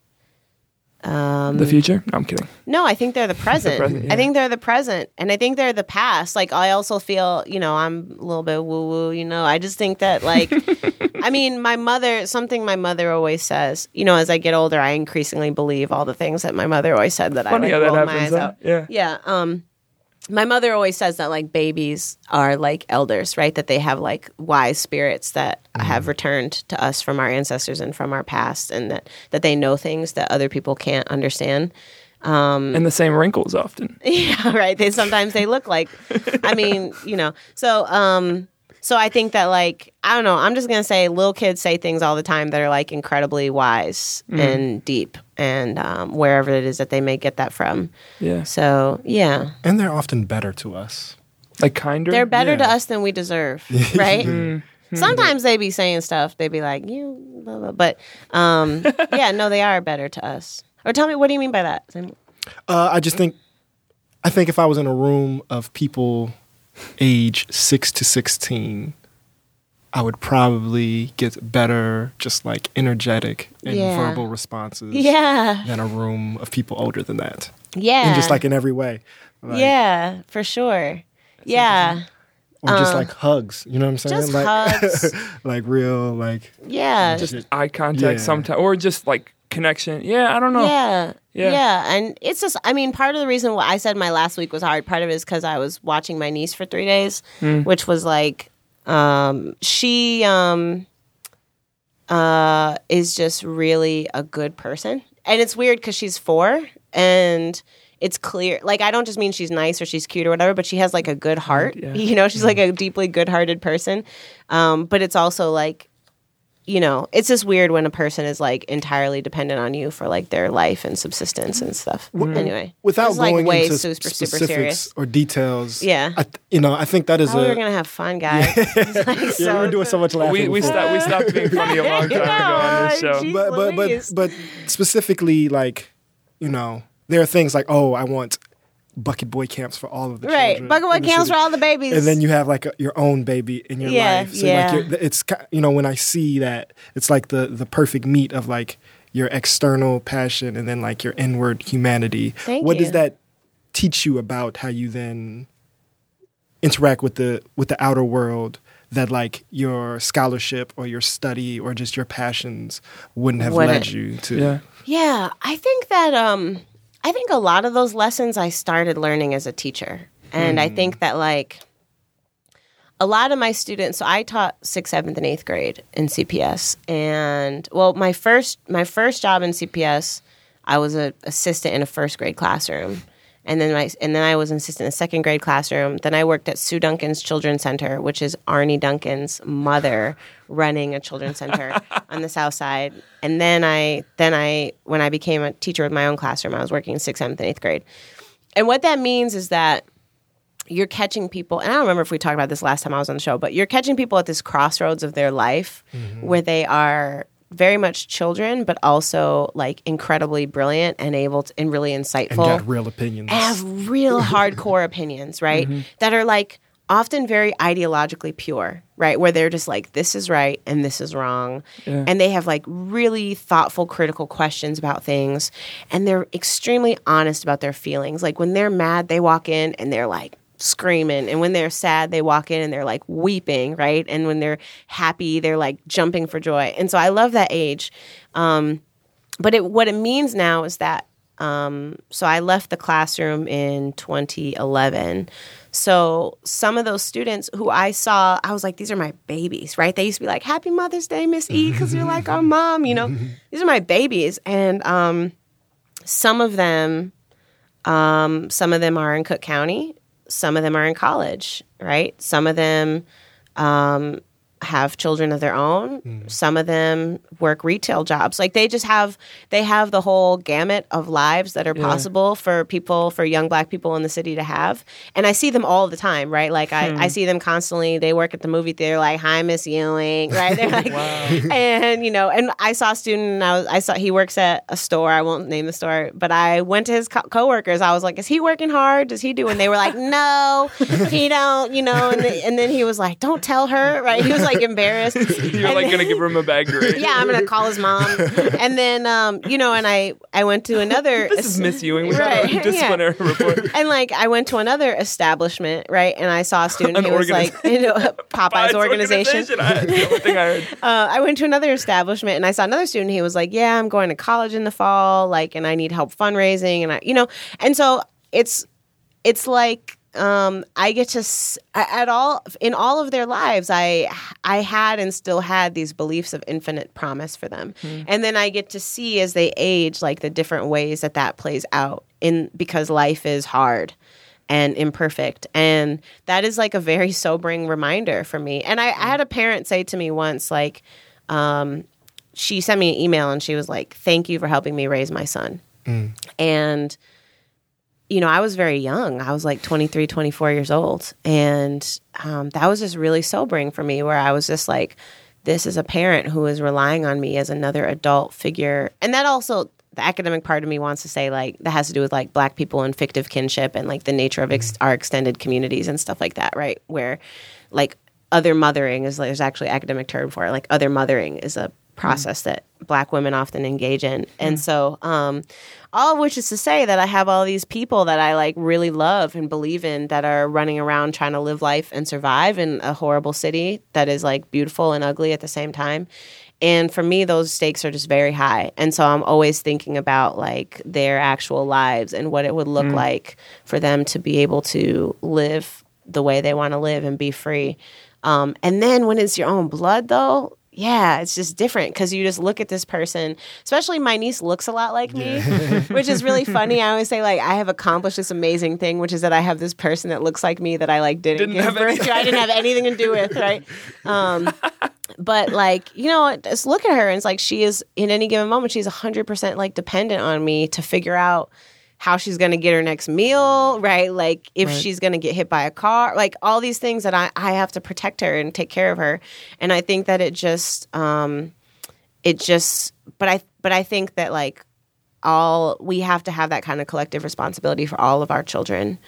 Um, the future? No, I'm kidding. no, I think they're the present. present, yeah. I think they're the present, and I think they're the past. Like I also feel, you know, I'm a little bit woo woo. You know, I just think that like, I mean, my mother. Something my mother always says. You know, as I get older, I increasingly believe all the things that my mother always said that Funny I how like, that rolled my happens. eyes huh? out. Yeah. Yeah. Um, my mother always says that like babies are like elders, right? That they have like wise spirits that have returned to us from our ancestors and from our past, and that that they know things that other people can't understand. Um, And the same wrinkles often. Yeah, right. They sometimes they look like. I mean, you know. So, um, so I think that like I don't know. I'm just gonna say, little kids say things all the time that are like incredibly wise and deep, and um, wherever it is that they may get that from. Yeah. So, yeah, And they're often better to us. Like kinder. they're better to us than we deserve, right? Sometimes they be saying stuff. They be like, you, blah, blah. but um, yeah, no, they are better to us. Or tell me, what do you mean by that? Uh, I just think, I think if I was in a room of people age six to sixteen, I would probably get better, just like energetic and Yeah. verbal responses Yeah, than a room of people older than that. yeah, And just like in every way. Like, yeah, for sure. Yeah, uh, Or just um, like hugs. You know what I'm saying? just like, hugs. like real, like Yeah, just Just- eye contact Yeah. sometimes, or just like connection. Yeah, I don't know. yeah, Yeah. yeah, And it's just, I mean, part of the reason why I said my last week was hard, part of it is because I was watching my niece for three days, which was like, um, she um, uh, is just really a good person. And it's weird because she's four and it's clear. Like, I don't just mean she's nice or she's cute or whatever, but she has like a good heart. Yeah. You know, she's like a deeply good hearted person. Um, but it's also like, you know, it's just weird when a person is like entirely dependent on you for like their life and subsistence and stuff. Anyway, without it's, like, going way into super, sp- super specifics serious. or details. Yeah. I th- you know, I think that is Oh, we're gonna have fun, guys. It's like yeah, so- we were doing so much laughing. We we before. stopped we stopped being funny a long time ago on this show. geez. but but but but specifically like you know there are things like oh I want bucket boy camps for all of the Right, children bucket boy camps for all the babies. and then you have like a, your own baby in your Yeah, life so yeah. like you're, it's you know when I see that it's like the the perfect meat of like your external passion and then like your inward humanity Thank what you. does that teach you about how you then interact with the with the outer world that like your scholarship or your study or just your passions wouldn't have Wouldn't. led you to Yeah. Yeah, I think that um I think a lot of those lessons I started learning as a teacher. And I think hmm. that like a lot of my students so I taught sixth, seventh, and eighth grade in CPS. And well my first my first job in CPS, I was an assistant in a first grade classroom. And then my and then I was an assistant in a second grade classroom. Then I worked at Sue Duncan's Children's Center, which is Arne Duncan's mother running a children's center on the south side. And then I then I when I became a teacher with my own classroom, I was working sixth, seventh, and eighth grade. And what that means is that you're catching people, and I don't remember if we talked about this last time I was on the show, but you're catching people at this crossroads of their life mm-hmm. where they are very much children, but also like incredibly brilliant and able to, and really and insightful got real opinions have real hardcore opinions, right? Mm-hmm. That are like often very ideologically pure, right? Where they're just like, this is right and this is wrong. Yeah. And they have like really thoughtful, critical questions about things. And they're extremely honest about their feelings. Like when they're mad, they walk in and they're like, screaming and when they're sad they walk in and they're like weeping right and when they're happy they're like jumping for joy and so i love that age um, but it, what it means now is that um, so I left the classroom in 2011. So some of those students who I saw, I was like, these are my babies, right? They used to be like, Happy Mother's Day, Miss E, because you're like our mom, you know. these are my babies, and um, some of them, um, some of them are in Cook County, some of them are in college, right? Some of them um, have children of their own. Mm. Some of them work retail jobs. Like they just have they have the whole gamut of lives that are possible for people for young black people in the city to have. And I see them all the time, right? Like I, I hmm. see them constantly. They work at the movie theater like, "Hi, Miss Ewing," right? They're like and you know, and I saw a student and I was I saw he works at a store. I won't name the store, but I went to his co- coworkers. I was like, "Is he working hard? Does he do?" And they were like, "No, he don't." You know, and, then and then he was like, "Don't tell her," right? He was like like embarrassed. You're And like then- gonna give him a bad grade. yeah, I'm gonna call his mom, and then um, you know, and I I went to another. This is Miss Ewing. We Right, got a yeah. disciplinary report. And like I went to another establishment, right? And I saw a student who was like, you know, Popeye's It's organization. I, the only thing I heard. Uh, I went to another establishment and I saw another student. He was like, "Yeah, I'm going to college in the fall, like, and I need help fundraising." And I, you know, and so it's it's like um, I get to s- at all in all of their lives. I I had and still had these beliefs of infinite promise for them, and then I get to see as they age, like the different ways that that plays out in because life is hard and imperfect. And that is like a very sobering reminder for me. And I, I had a parent say to me once, like, um, she sent me an email and she was like, Thank you for helping me raise my son. And, you know, I was very young. I was like 23, 24 years old. And um, that was just really sobering for me, where I was just like, this is a parent who is relying on me as another adult figure. And that also, the academic part of me wants to say, like, that has to do with like black people and fictive kinship and like the nature of ex- our extended communities and stuff like that, right? Where like other mothering is like, there's actually academic term for it. Like other mothering is a process that black women often engage in. And so, um, all of which is to say that I have all these people that I like really love and believe in that are running around trying to live life and survive in a horrible city that is like beautiful and ugly at the same time. And for me, those stakes are just very high. And so I'm always thinking about like their actual lives and what it would look like for them to be able to live the way they want to live and be free. Um, and then when it's your own blood, though, yeah, it's just different because you just look at this person. Especially my niece looks a lot like me, which is really funny. I always say like I have accomplished this amazing thing, which is that I have this person that looks like me that I like didn't, Didn't give have birth to. I didn't have anything to do with, right? Um, but like you know, just look at her and it's like she is in any given moment she's hundred percent like dependent on me to figure out how she's going to get her next meal, right? Like if Right. she's going to get hit by a car, like all these things that I, I have to protect her and take care of her. And I think that it just, um, it just, but I, but I think that like all, we have to have that kind of collective responsibility for all of our children.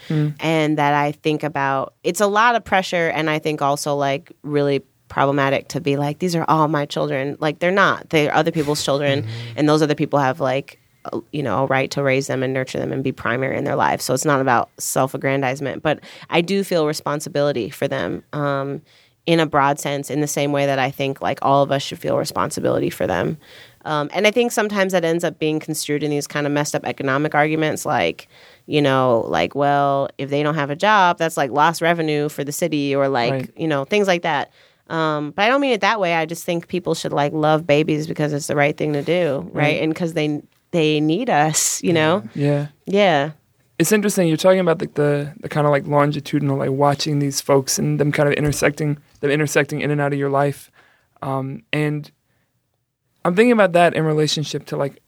And that I think about, it's a lot of pressure. And I think also like really problematic to be like, these are all my children. Like they're not, they're other people's children. And those other people have like, you know, a right to raise them and nurture them and be primary in their lives. So it's not about self-aggrandizement, but I do feel responsibility for them um, in a broad sense, in the same way that I think like all of us should feel responsibility for them. Um, and I think sometimes that ends up being construed in these kind of messed up economic arguments, like, you know, like, well, if they don't have a job, that's like lost revenue for the city, or like, Right. you know, things like that. Um, but I don't mean it that way. I just think people should like love babies because it's the right thing to do, right? Right. And because they they need us, you know. Yeah. Yeah. It's interesting. You're talking about like the the kind of like longitudinal, like watching these folks and them kind of intersecting, them intersecting in and out of your life, um, and I'm thinking about that in relationship to like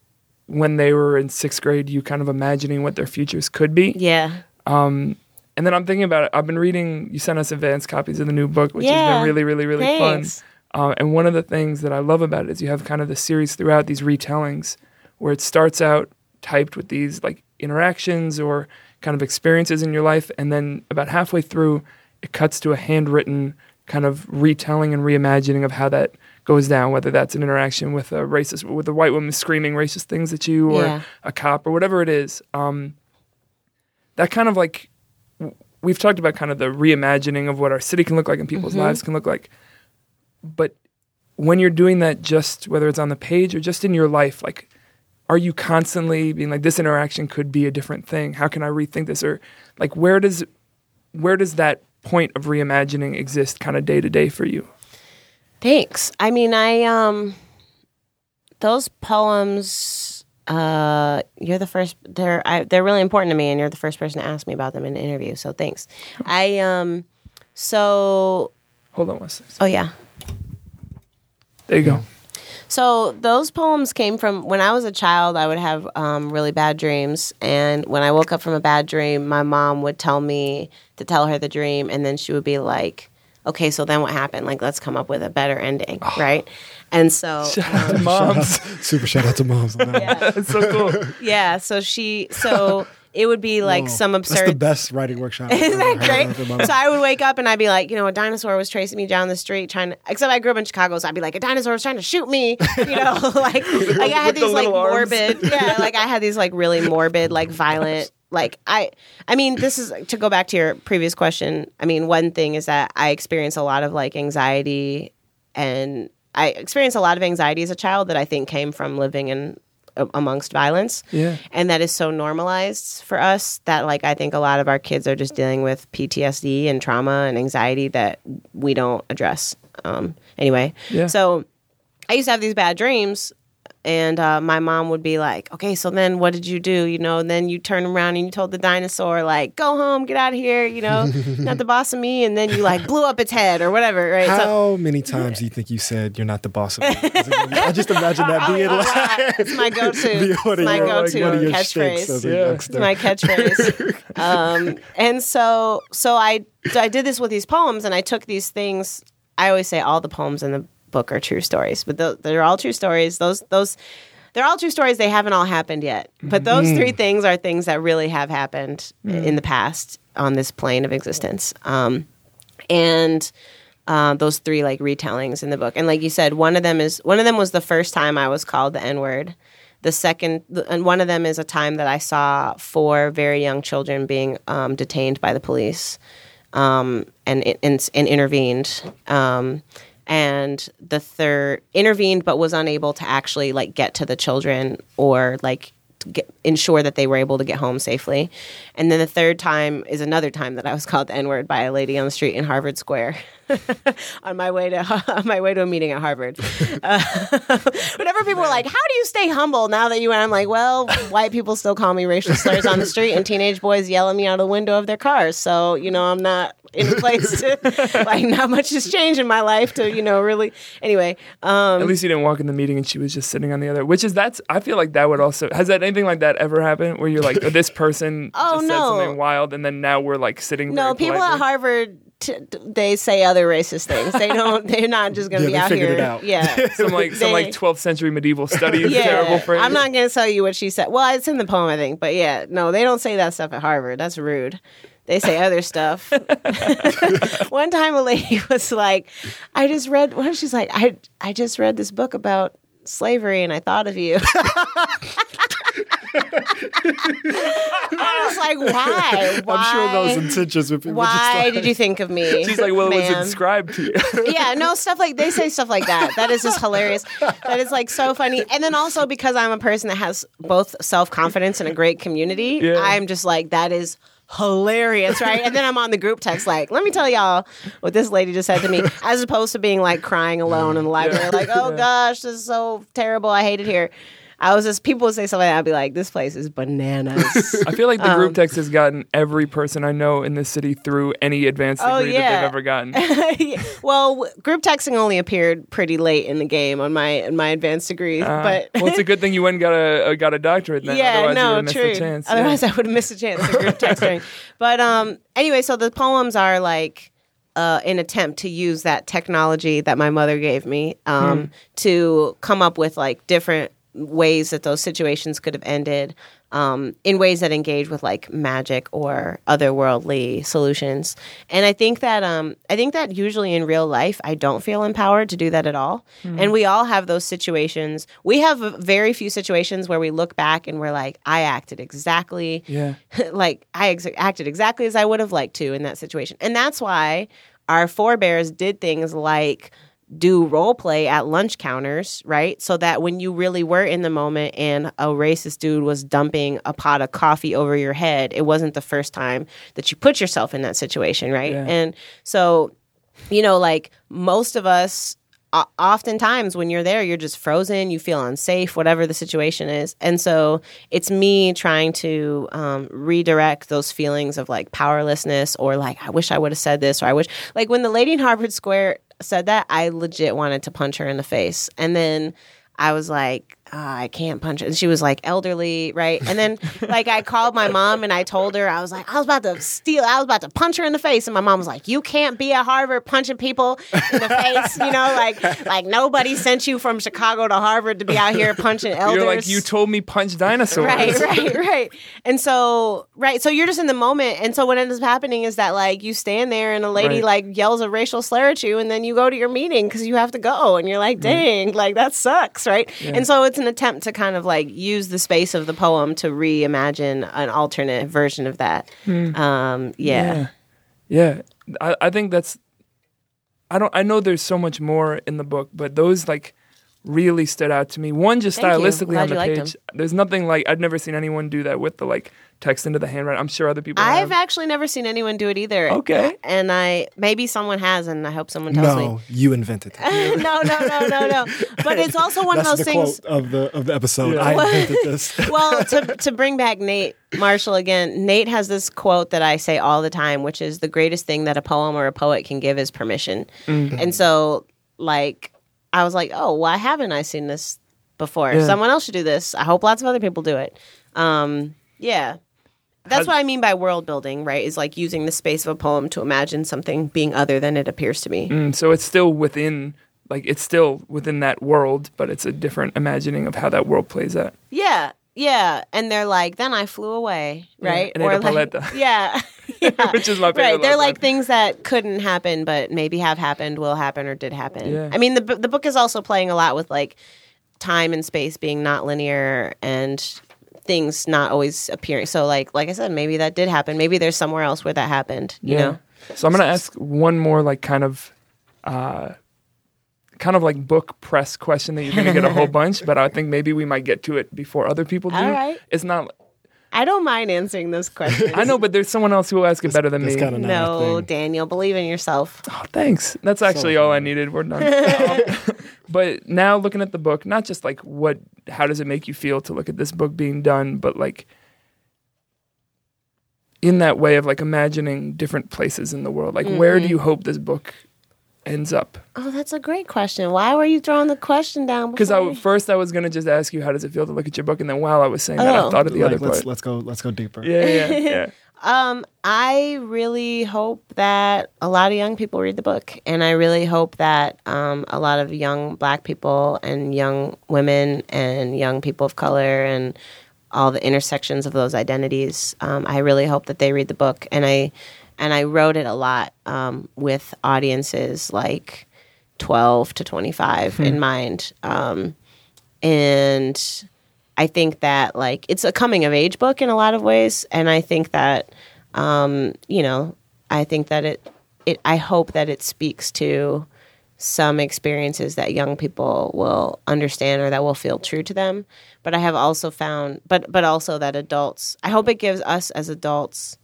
when they were in sixth grade, you kind of imagining what their futures could be. Yeah. Um, and then I'm thinking about it. I've been reading. You sent us advanced copies of the new book, which has been really, really, really Thanks. fun. Uh, and one of the things that I love about it is you have kind of the series throughout these retellings, where it starts out typed with these like interactions or kind of experiences in your life, and then about halfway through, it cuts to a handwritten kind of retelling and reimagining of how that goes down. Whether that's an interaction with a racist, with a white woman screaming racist things at you, or Yeah. a cop, or whatever it is. Um, that kind of like we've talked about kind of the reimagining of what our city can look like and people's lives can look like but when you're doing that just whether it's on the page or just in your life like are you constantly being like this interaction could be a different thing how can i rethink this or like where does where does that point of reimagining exist kind of day to day for you Thanks. I mean, I um those poems uh you're the first they're I, they're really important to me and you're the first person to ask me about them in an interview. So thanks. I um so hold on one second oh yeah. there you go So those poems came from when I was a child. I would have um, really bad dreams, and when I woke up from a bad dream, my mom would tell me to tell her the dream, and then she would be like, "Okay, so then what happened? Like, let's come up with a better ending, right?" And so, shout out to moms Super shout out to moms. on that yeah, that's so cool yeah. So she, so it would be like Whoa. some absurd. That's the best writing workshop. Isn't that heard of in my great? So I would wake up and I'd be like, you know, a dinosaur was tracing me down the street trying to. Except I grew up in Chicago, so I'd be like, a dinosaur was trying to shoot me. You know, like like I had With the these like arms. morbid, yeah, like I had these like really morbid, like violent. Like I, I mean, this is to go back to your previous question. I mean, one thing is that I experience a lot of like anxiety, and I experienced a lot of anxiety as a child that I think came from living in a- amongst violence Yeah. and that is so normalized for us that like i think a lot of our kids are just dealing with ptsd and trauma and anxiety that we don't address um, anyway Yeah. so i used to have these bad dreams and uh, my mom would be like okay so then what did you do you know and then you turn around and you told the dinosaur like go home get out of here you know not the boss of me and then you like blew up its head or whatever right so How many times do you think you said you're not the boss of me? Is it gonna be- I just imagine that being Oh, like it's my go-to be it's my your, go-to like, your catchphrase shticks as a Yeah. It's my catchphrase. um, and so, so I, I did this with these poems, and I took these things. I always say all the poems in the book are true stories, but they're all true stories. Those, those, they're all true stories. They haven't all happened yet, but those three things are things that really have happened in the past on this plane of existence. Um, and uh, those three like retellings in the book. And like you said, one of them is one of them was the first time I was called the N word. The second, and one of them is a time that I saw four very young children being um, detained by the police um, and, and and intervened. Um, and the third intervened, but was unable to actually like get to the children or like get, ensure that they were able to get home safely. And then the third time is another time that I was called the N word by a lady on the street in Harvard Square on my way to on my way to a meeting at Harvard. Uh, whenever people were like, "How do you stay humble now that you?" and I'm like, "Well, white people still call me racial slurs on the street, and teenage boys yell at me out of the window of their cars. So you know, I'm not in a place to like not much has changed in my life to you know really. Anyway, um, At least you didn't walk in the meeting and she was just sitting on the other. Which is that's. I feel like that would also. Has that anything like that ever happened where you're like, oh, this person Oh, just said something wild, and then now we're like sitting. no, very people politely? at Harvard. T- t- they say other racist things. They don't. They're not just going to Yeah, be they out here. it out. Yeah, Some like some like 12th century medieval study yeah, terrible for I'm not going to tell you what she said. Well, it's in the poem, I think. But yeah, no, they don't say that stuff at Harvard. That's rude. They say other stuff. One time, a lady was like, "I just read." What she's like? I I just read this book about slavery, and I thought of you. I was like, "Why? Why? I'm sure those intentions with people. Why just like, did you think of me?" She's like, well, it was inscribed to you. yeah, no stuff like they say stuff like that. That is just hilarious. That is like so funny. And then also because I'm a person that has both self confidence and a great community, Yeah. I'm just like that is hilarious, right? And then I'm on the group text like, let me tell y'all what this lady just said to me, as opposed to being like crying alone in the library, like, oh gosh, this is so terrible. I hate it here. I was just people would say something, I'd be like, this place is bananas. I feel like the Um, group text has gotten every person I know in this city through any advanced Oh, degree that they've ever gotten. well, group texting only appeared pretty late in the game on my in my advanced degrees, Uh, but well, it's a good thing you went and got a uh, got a doctorate then. yeah, Otherwise, you no, have true. the chance. Yeah. Otherwise, I would have missed a chance at group texting. but um, anyway, so the poems are like uh, an attempt to use that technology that my mother gave me um, Hmm. to come up with like different ways that those situations could have ended um, in ways that engage with like magic or otherworldly solutions. And I think that um, I think that usually in real life, I don't feel empowered to do that at all. And we all have those situations. We have very few situations where we look back and we're like, I acted exactly Yeah. like I ex- acted exactly as I would have liked to in that situation. And that's why our forebears did things like do role play at lunch counters, right? So that when you really were in the moment and a racist dude was dumping a pot of coffee over your head, it wasn't the first time that you put yourself in that situation, right? Yeah. And so, you know, like most of us oftentimes when you're there you're just frozen you feel unsafe whatever the situation is and so it's me trying to um, redirect those feelings of like powerlessness or like i wish i would have said this or i wish like when the lady in harvard square said that i legit wanted to punch her in the face. And then I was like, "Ah, I can't punch it. And she was like elderly, right? And then like I called my mom and I told her I was like I was about to steal, I was about to punch her in the face, and my mom was like, "You can't be at Harvard punching people in the face, you know, like like nobody sent you from Chicago to Harvard to be out here punching elders." You're like you told me punch dinosaurs. Right, right, right. And so, right, so you're just in the moment. And so, what ends up happening is that, like, you stand there and a lady, Right. like, yells a racial slur at you, and then you go to your meeting because you have to go. And you're like, dang, like, that sucks, right? And so, it's an attempt to kind of like use the space of the poem to reimagine an alternate version of that. Um, yeah. Yeah. Yeah. I, I think that's I don't I know there's so much more in the book, but those like really stood out to me. One just Thank stylistically on the page. There's nothing like I've never seen anyone do that with the like text into the handwriting. I'm sure other people I've have. actually never seen anyone do it either. Okay. And I maybe someone has, and I hope someone tells me. No, you invented it. no, no, no, no, no. But it's also one That's of those the things. quote of the of the episode. Yeah. I invented this. well, to to bring back Nate Marshall again, Nate has this quote that I say all the time, which is the greatest thing that a poem or a poet can give is permission. Mm-hmm. And so, like, I was like, oh, why haven't I seen this before? Yeah. Someone else should do this. I hope lots of other people do it. Um, yeah. That's Has- what I mean by world building, right? Is like using the space of a poem to imagine something being other than it appears to be. Mm, so it's still within like it's still within that world, but it's a different imagining of how that world plays out. Yeah, yeah. And they're like, then I flew away, right? and ate a like, paleta. yeah. yeah. Which is my favorite Right. They're like things that couldn't happen, but maybe have happened, will happen, or did happen. Yeah. I mean, the, the book is also playing a lot with like time and space being not linear and things not always appearing. So, like, like I said, maybe that did happen. Maybe there's somewhere else where that happened. You know? So I'm gonna ask one more like kind of uh kind of like book press question that you're gonna get a whole bunch, but I think maybe we might get to it before other people do. All right. It's not I don't mind answering this question. I know, but there's someone else who will ask it better than me. That's kind of No, Daniel, believe in yourself. Oh, thanks. That's actually all I needed. We're done. But now looking at the book, not just like what, how does it make you feel to look at this book being done, but like in that way of like imagining different places in the world. Like, where Mm-hmm. do you hope this book ends up? Oh, that's a great question. Why were you throwing the question down? Because I first I was gonna just ask you how does it feel to look at your book, and then while I was saying that, I Oh. thought of the Like, other let's part. let's go let's go deeper. Yeah, yeah, yeah. Um, I really hope that a lot of young people read the book, and I really hope that um, a lot of young Black people and young women and young people of color and all the intersections of those identities. Um, I really hope that they read the book, and I and I wrote it a lot um, with audiences like twelve to twenty five in mind. Um, and I think that like it's a coming of age book in a lot of ways, and I think that um, you know I think that it it I hope that it speaks to some experiences that young people will understand or that will feel true to them. But I have also found, but but also that adults. I hope it gives us as adults.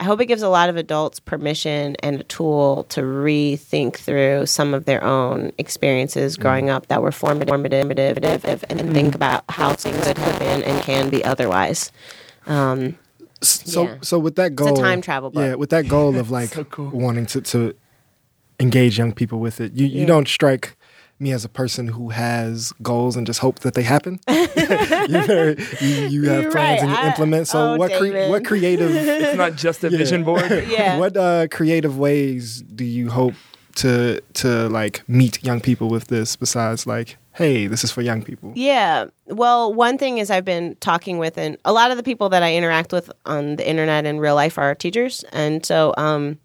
I hope it gives a lot of adults permission and a tool to rethink through some of their own experiences growing up that were formative, formative, formative, and then think about how things could have been and can be otherwise. Um, So Yeah. so with that goal, time travel book. Yeah, with that goal of like So cool. wanting to to engage young people with it, you you Yeah. don't strike me as a person who has goals and just hope that they happen. you, very, you, you have You're plans right. and you I- implement. So oh, what cre- what creative It's not just a Yeah. vision board. Yeah. what uh, creative ways do you hope to to like meet young people with this besides like hey this is for young people Yeah. Well, one thing is I've been talking with, and a lot of the people that I interact with on the internet in real life are teachers, and so um,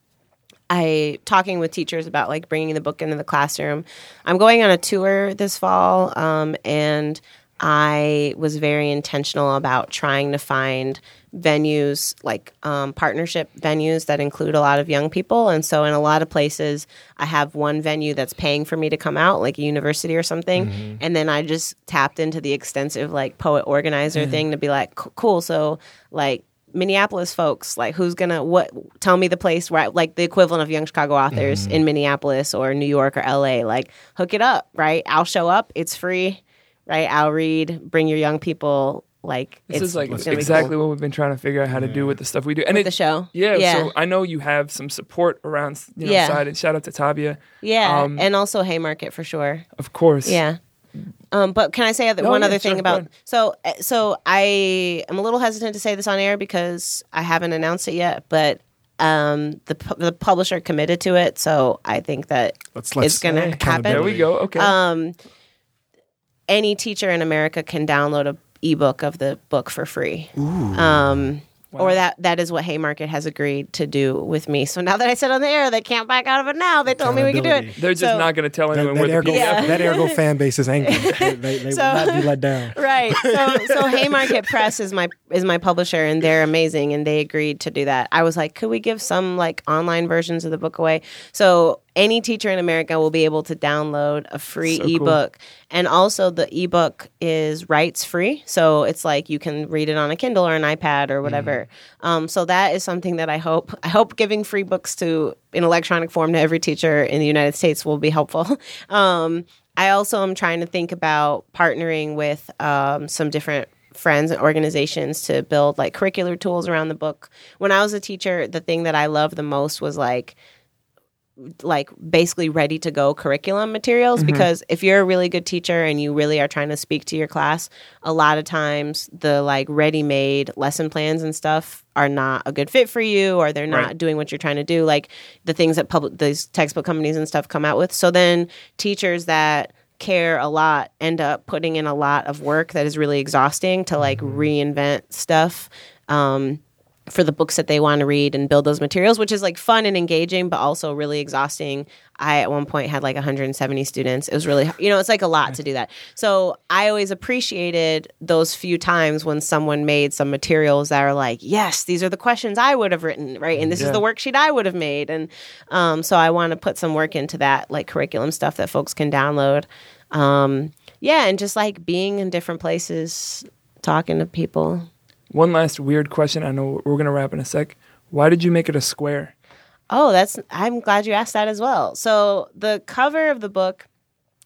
I talking with teachers about like bringing the book into the classroom. I'm going on a tour this fall, um, and I was very intentional about trying to find venues like um, partnership venues that include a lot of young people. And so in a lot of places i have one venue that's paying for me to come out like a university or something. And then i just tapped into the extensive like poet organizer thing to be like cool. So like Minneapolis folks, like who's gonna what? Tell me the place where, I, like the equivalent of Young Chicago authors in Minneapolis or New York or L.A. Like hook it up, right? I'll show up. It's free, right? I'll read. Bring your young people. Like This it's is like it's exactly cool. what we've been trying to figure out how to do with the stuff we do. And With it, the show. Yeah, Yeah. So I know you have some support around, you know, Yeah. side. And shout out to Tabia, Yeah, um, and also Haymarket for sure. of course. Yeah. Um, but can I say other, No, one yeah, other sure, thing go about so uh, so I am a little hesitant to say this on air because I haven't announced it yet, but um, the the publisher committed to it, so I think that Let's- let's- it's going to Hey, happen. There we go. Okay. Um, any teacher in America can download a ebook of the book for free. Um, Or that that is what Haymarket has agreed to do with me. So now that I said on the air, they can't back out of it now. They told me we could do it. They're just So- not going to tell anyone that, where the AirGo, PDF Yeah. that AirGo fan base is angry. They, they, they So- will not be let down. right. So so Haymarket Press is my is my publisher and they're amazing and they agreed to do that. I was like, could we give some like online versions of the book away? So any teacher in America will be able to download a free So cool. ebook. And also the ebook is rights free. So it's like you can read it on a Kindle or an iPad or whatever. Um, so that is something that I hope I hope giving free books to in electronic form to every teacher in the United States will be helpful. Um, I also am trying to think about partnering with um, some different friends and organizations to build like curricular tools around the book. When I was a teacher, the thing that I loved the most was like like basically ready to go curriculum materials because if you're a really good teacher and you really are trying to speak to your class a lot of times the like ready made lesson plans and stuff are not a good fit for you or they're not Right. doing what you're trying to do like the things that public these textbook companies and stuff come out with. So then teachers that care a lot end up putting in a lot of work that is really exhausting to like reinvent stuff. Um, for the books that they want to read and build those materials, which is like fun and engaging, but also really exhausting. I at one point had like 170 students. It was really, you know, it's like a lot to do that. So I always appreciated those few times when someone made some materials that are like, yes, these are the questions I would have written, right? And this Yeah. is the worksheet I would have made. And um, so I want to put some work into that, like curriculum stuff that folks can download. Um, yeah, and just like being in different places, talking to people. One last weird question. I know we're going to wrap in a sec. Why did you make it a square? Oh, that's I'm glad you asked that as well. So the cover of the book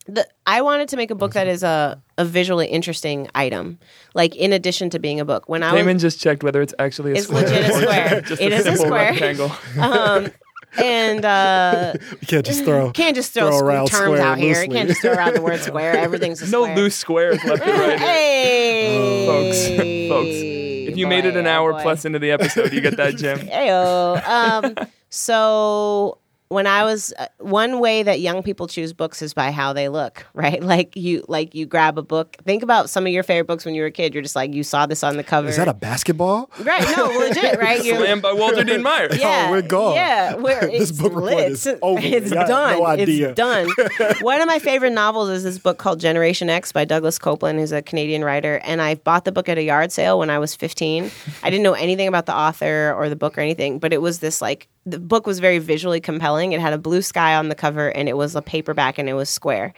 the I wanted to make a book that is a, a visually interesting item. Like in addition to being a book. When I was Damon just checked whether it's actually a It's square. legit a or square. just It is a square. rectangle. um and uh You can't just throw. can't just throw, Throw around terms square out here. loosely. Can't just throw around the word square. Everything's a square. no square. loose squares left and right. Hey, Folks, folks, You made it an oh hour boy. plus into the episode, you get that gem. Heyo. Um, so when I was uh, one way that young people choose books is by how they look, right? Like you, like you grab a book. Think about some of your favorite books when you were a kid. You're just like you saw this on the cover. Is that a basketball? right? No, legit, right? You're- Slammed by Walter Dean Meyer. yeah, we're gone. Yeah, we're, This book report lit. is over. It's done. no idea. It's done. One of my favorite novels is this book called Generation X by Douglas Coupland, who's a Canadian writer. And I bought the book at a yard sale when I was 15. I didn't know anything about the author or the book or anything, but it was this like the book was very visually compelling. It had a blue sky on the cover, and it was a paperback, and it was square.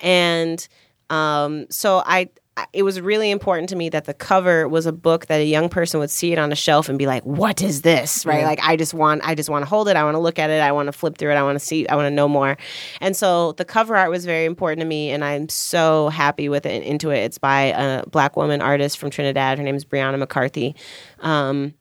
And um, so I it was really important to me that the cover was a book that a young person would see it on a shelf and be like, "What is this?" Right? Like I just want, I just want to hold it. I want to look at it. I want to flip through it. I want to see. I want to know more. And so the cover art was very important to me, and I'm so happy with it and into it. It's by a black woman artist from Trinidad. Her name is Brianna McCarthy, um,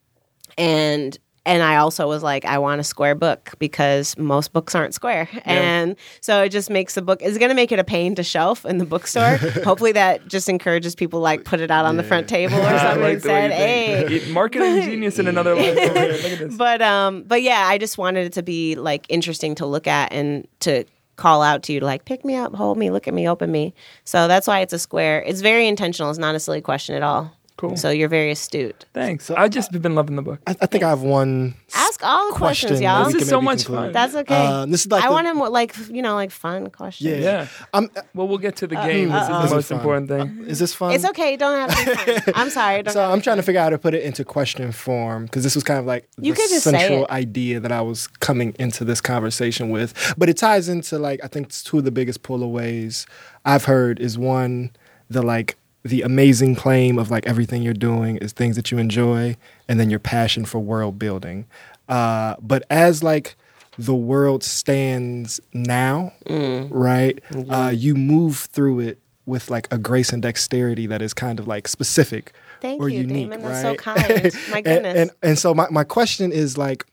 and and I also was like, I want a square book because most books aren't square. And so it just makes the book, it's going to make it a pain to shelf in the bookstore. Hopefully that just encourages people like put it out on the front table or something like and said, hey. Marketing genius in another life. over. Look at this. But um, but yeah, I just wanted it to be like interesting to look at and to call out to you to like pick me up, hold me, look at me, open me. So that's why it's a square. It's very intentional. It's not a silly question at all. Cool. So you're very astute. Thanks. I just have been loving the book. I, I think I have one Ask all the question. questions, y'all. This is so much conclude. fun. That's okay. Uh, this is like I the- want him like you know like fun questions. Yeah. Yeah. I'm, Well, we'll get to the uh, game. This is the uh-uh. most fun. important thing. Uh, is this fun? It's okay. Don't have to be fun. I'm sorry. Don't So I'm trying to figure out how to put it into question form because this was kind of like You the could just say central idea that I was coming into this conversation with. But it ties into like I think two of the biggest pullaways I've heard is one the like the amazing claim of like everything you're doing is things that you enjoy and then your passion for world building. Uh, but as like the world stands now, Mm. right? Mm-hmm. Uh, you move through it with like a grace and dexterity that is kind of like specific Thank or you, unique, Damon. That's right? so kind. My And- goodness. And, and so my, my question is like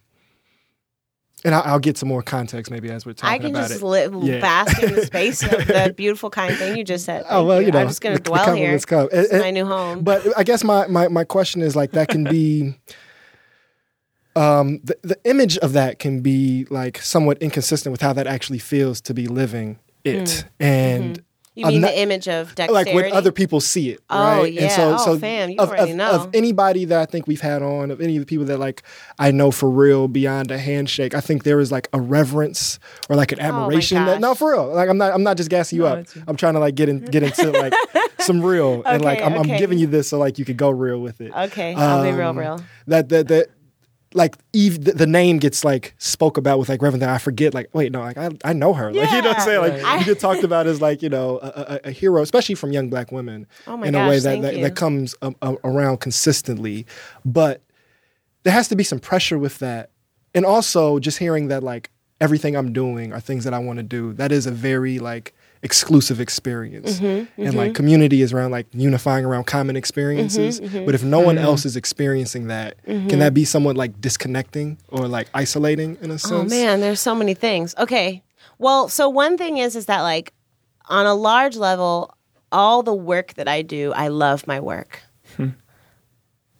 and I'll, I'll get some more context maybe as we're talking I can about just it. li- Yeah. bask in the space of the beautiful, kind thing you just said. Oh well, you, know, I'm just going to dwell here. compliments come. This And- is my new home. But I guess my, my, my question is like that can be um the, the image of that can be like somewhat inconsistent with how that actually feels to be living it. And you I'm mean not- the image of dexterity? like when other people see it. Oh, right? yeah. And so, Oh, so fam, you of, already of, know. of anybody that I think we've had on, of any of the people that like I know for real beyond a handshake, I think there is like a reverence or like an admiration. Oh my admiration that no for real. Like I'm not I'm not just gassing you No, up. I'm trying to like get in get into like some real okay, and like I'm, I'm giving you this so like you could go real with it. Okay, I'll be real, Um, real. That that that like Eve, the, the name gets like spoke about with like Reverend. That I forget. Like, wait, no, like I, I know her. Like, you know what I'm saying? Like, Yeah. you get talked about as like you know a, a, a hero, especially from young black women, Oh my in a way that that, that comes um, um, around consistently. But there has to be some pressure with that, and also just hearing that like everything I'm doing are things that I want to do. That is a very like exclusive experience. Mm-hmm, and like mm-hmm. community is around like unifying around common experiences. Mm-hmm, mm-hmm. but if no one mm-hmm. else is experiencing that can that be somewhat like disconnecting or like isolating in a oh, sense? Oh man, there's so many things. Okay. Well, so one thing is is that like on a large level, all the work that I do, I love my work. Hmm.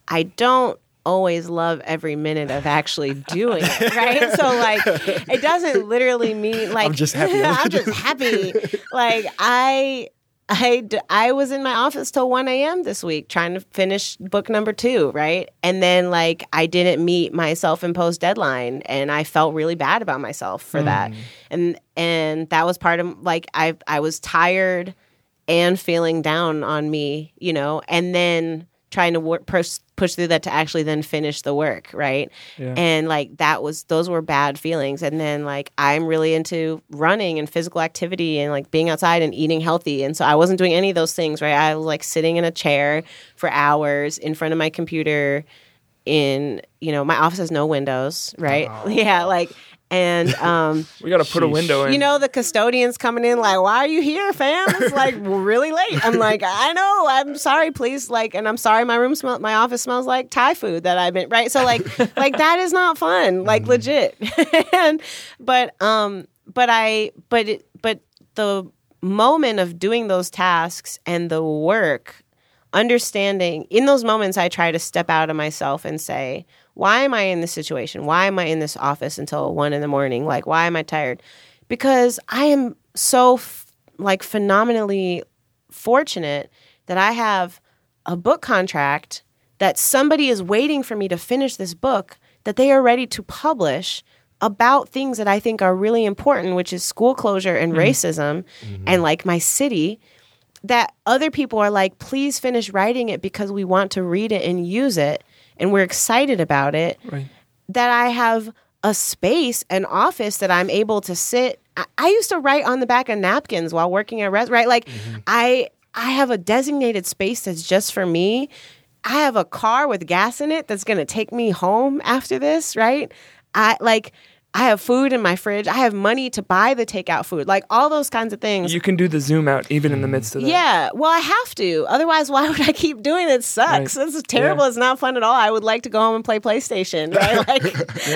I don't always love every minute of actually doing it, right? So like it doesn't literally mean like I'm just happy. Like I'm just happy. Like I I, I was in my office till 1 a.m. this week trying to finish book number two, right? And then, like, I didn't meet my self imposed deadline and I felt really bad about myself for that. Mm. And, and that was part of, like, I, I was tired and feeling down on me, you know, and then trying to work, push, push through that to actually then finish the work, right? Yeah. And like that was those were bad feelings. And then like I'm really into running and physical activity and like being outside and eating healthy. And so I wasn't doing any of those things, right? I was like sitting in a chair for hours in front of my computer in, you know, my office has no windows, right? Oh. Yeah, like and um We got to put a window in. you know, the custodians coming in like, "Why are you here, fam?" It's like really late. I'm like, "I know. I'm sorry, please." Like, and I'm sorry, my room smell, my office smells like Thai food that I've been right. So like, like that is not fun. Like legit. and but um, but I but it but the moment of doing those tasks and the work understanding in those moments i try to step out of myself and say why am i in this situation? Why am i in this office until one in the morning? Like why am i tired? Because i am so f- like phenomenally fortunate that i have a book contract that somebody is waiting for me to finish this book that they are ready to publish about things that i think are really important which is school closure and mm. racism mm-hmm. and like my city that other people are like, please finish writing it because we want to read it and use it and we're excited about it. Right. That I have a space, an office that I'm able to sit. I, I used to write on the back of napkins while working at rest, right? Like mm-hmm. I I have a designated space that's just for me. I have a car with gas in it that's gonna take me home after this, right? I like I have food in my fridge. I have money to buy the takeout food. Like all those kinds of things. You can do the zoom out even in the midst of that. Yeah, well, I have to. Otherwise, why would I keep doing it? It sucks. Right. It's terrible. Yeah. It's not fun at all. I would like to go home and play PlayStation, right? Like,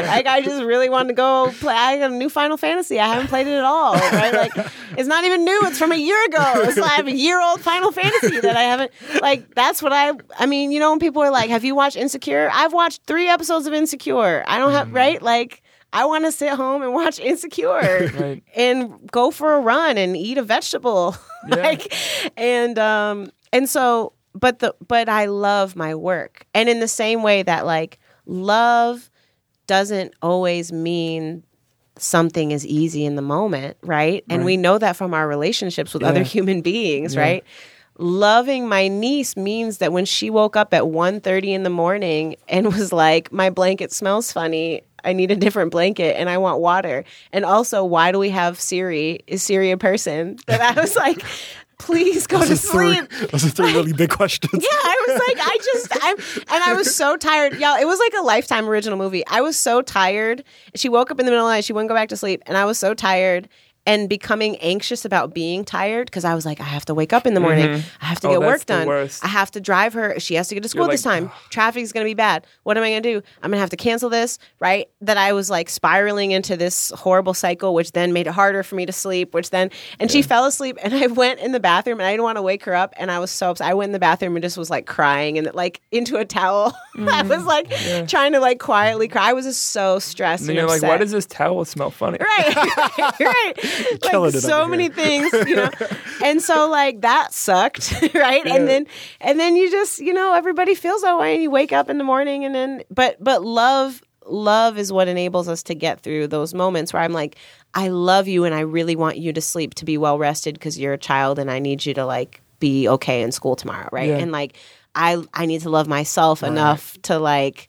like I just really want to go play. I got a new Final Fantasy. I haven't played it at all, right? Like, it's not even new. It's from a year ago. It's like I have a year old Final Fantasy that I haven't. Like, that's what I. I mean, you know, when people are like, "Have you watched Insecure?" I've watched three episodes of Insecure. I don't have mm. right. Like, I want to sit home and watch Insecure Right. and go for a run and eat a vegetable. Yeah. like and um and so but the but i love my work. And in the same way that like love doesn't always mean something is easy in the moment right? And we know that from our relationships with other human beings right? Loving my niece means that when she woke up at 1.30 in the morning and was like my blanket smells funny i need a different blanket and i want water and also why do we have siri is siri a person that i was like please go to three, sleep those are three really big questions. yeah, I was like, I just, I'm, and I was so tired. Y'all, it was like a lifetime original movie. I was so tired. She woke up in the middle of the night. She wouldn't go back to sleep, and I was so tired. And becoming anxious about being tired because I was like, I have to wake up in the morning. Mm-hmm. I have to Oh, get work done. worst. I have to drive her. She has to get to school this time. Traffic's going to be bad. What am I going to do? I'm going to have to cancel this, right? That I was like spiraling into this horrible cycle, which then made it harder for me to sleep, which then, and she fell asleep. And I went in the bathroom and I didn't want to wake her up. And I was so upset. I went in the bathroom and just was like crying and like into a towel. I was mm-hmm. like trying to like quietly cry. I was just so stressed. And And, you're like, why does this towel smell funny? right, right, Like so many things, you know. And so like that sucked, right? Yeah. And then and then you just, you know, everybody feels that way and you wake up in the morning and then but but love love is what enables us to get through those moments where I'm like I love you and I really want you to sleep to be well rested because you're a child and I need you to like be okay in school tomorrow, right? Yeah. And like I I need to love myself enough to like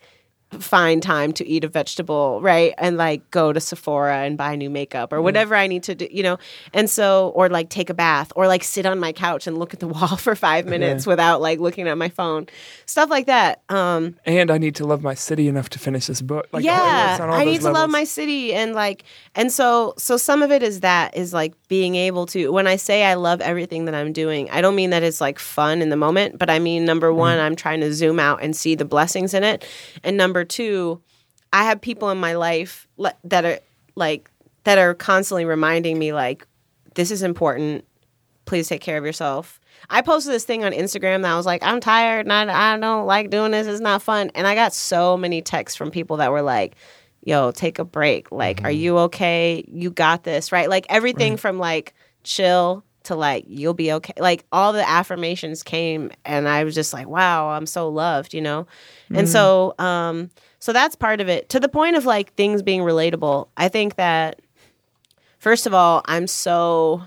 find time to eat a vegetable, right? And like go to Sephora and buy new makeup or whatever I need to do, you know? And so, or like take a bath or like sit on my couch and look at the wall for five minutes without like looking at my phone, stuff like that. Um, And I need to love my city enough to finish this book. Like, yeah, I need to love my city and like, and so, so some of it is that is like being able to, when I say I love everything that I'm doing, I don't mean that it's like fun in the moment, but I mean, number Mm-hmm. one, I'm trying to zoom out and see the blessings in it. And number two, I have people in my life le- that are like, that are constantly reminding me like, this is important. Please take care of yourself. I posted this thing on Instagram that I was like, I'm tired and I, I don't like doing this. It's not fun. And I got so many texts from people that were like, yo, take a break. Like, are mm-hmm. you okay? You got this, right? Like everything from like chill to like, you'll be okay. Like all the affirmations came and I was just like, wow, I'm so loved, you know? And so, um, so that's part of it to the point of like things being relatable. I think that, first of all, I'm so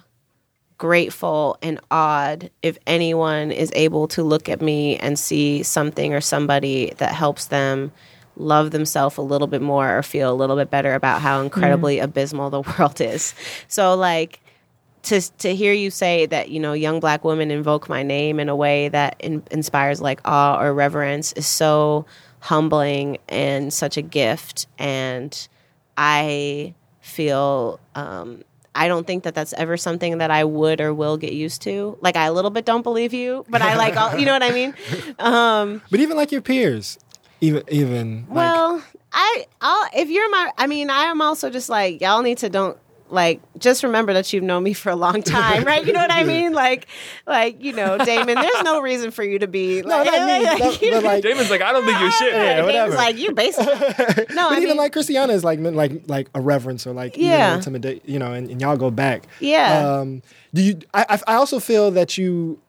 grateful and awed if anyone is able to look at me and see something or somebody that helps them love themselves a little bit more or feel a little bit better about how incredibly abysmal the world is. So like to to hear you say that you know young black women invoke my name in a way that in, inspires like awe or reverence is so humbling and such a gift and I feel um, I don't think that that's ever something that I would or will get used to. Like I a little bit don't believe you, but I like all, you know what I mean. Um, But even like your peers, even even like well, I I'll if you're my I mean I am also just like y'all need to don't like just remember that you've known me for a long time, right? You know what I mean? Like like you know, Damon, there's no reason for you to be no, like, not me. like, no, but like, Damon's like, I don't think you're shit. Yeah, Damon's whatever. like you basically no, but I even mean, like Christiana is like like like a reverence or like Yeah. yeah, intimidate, you know, and, and y'all go back. Yeah. Um, do you? I I I also feel that you.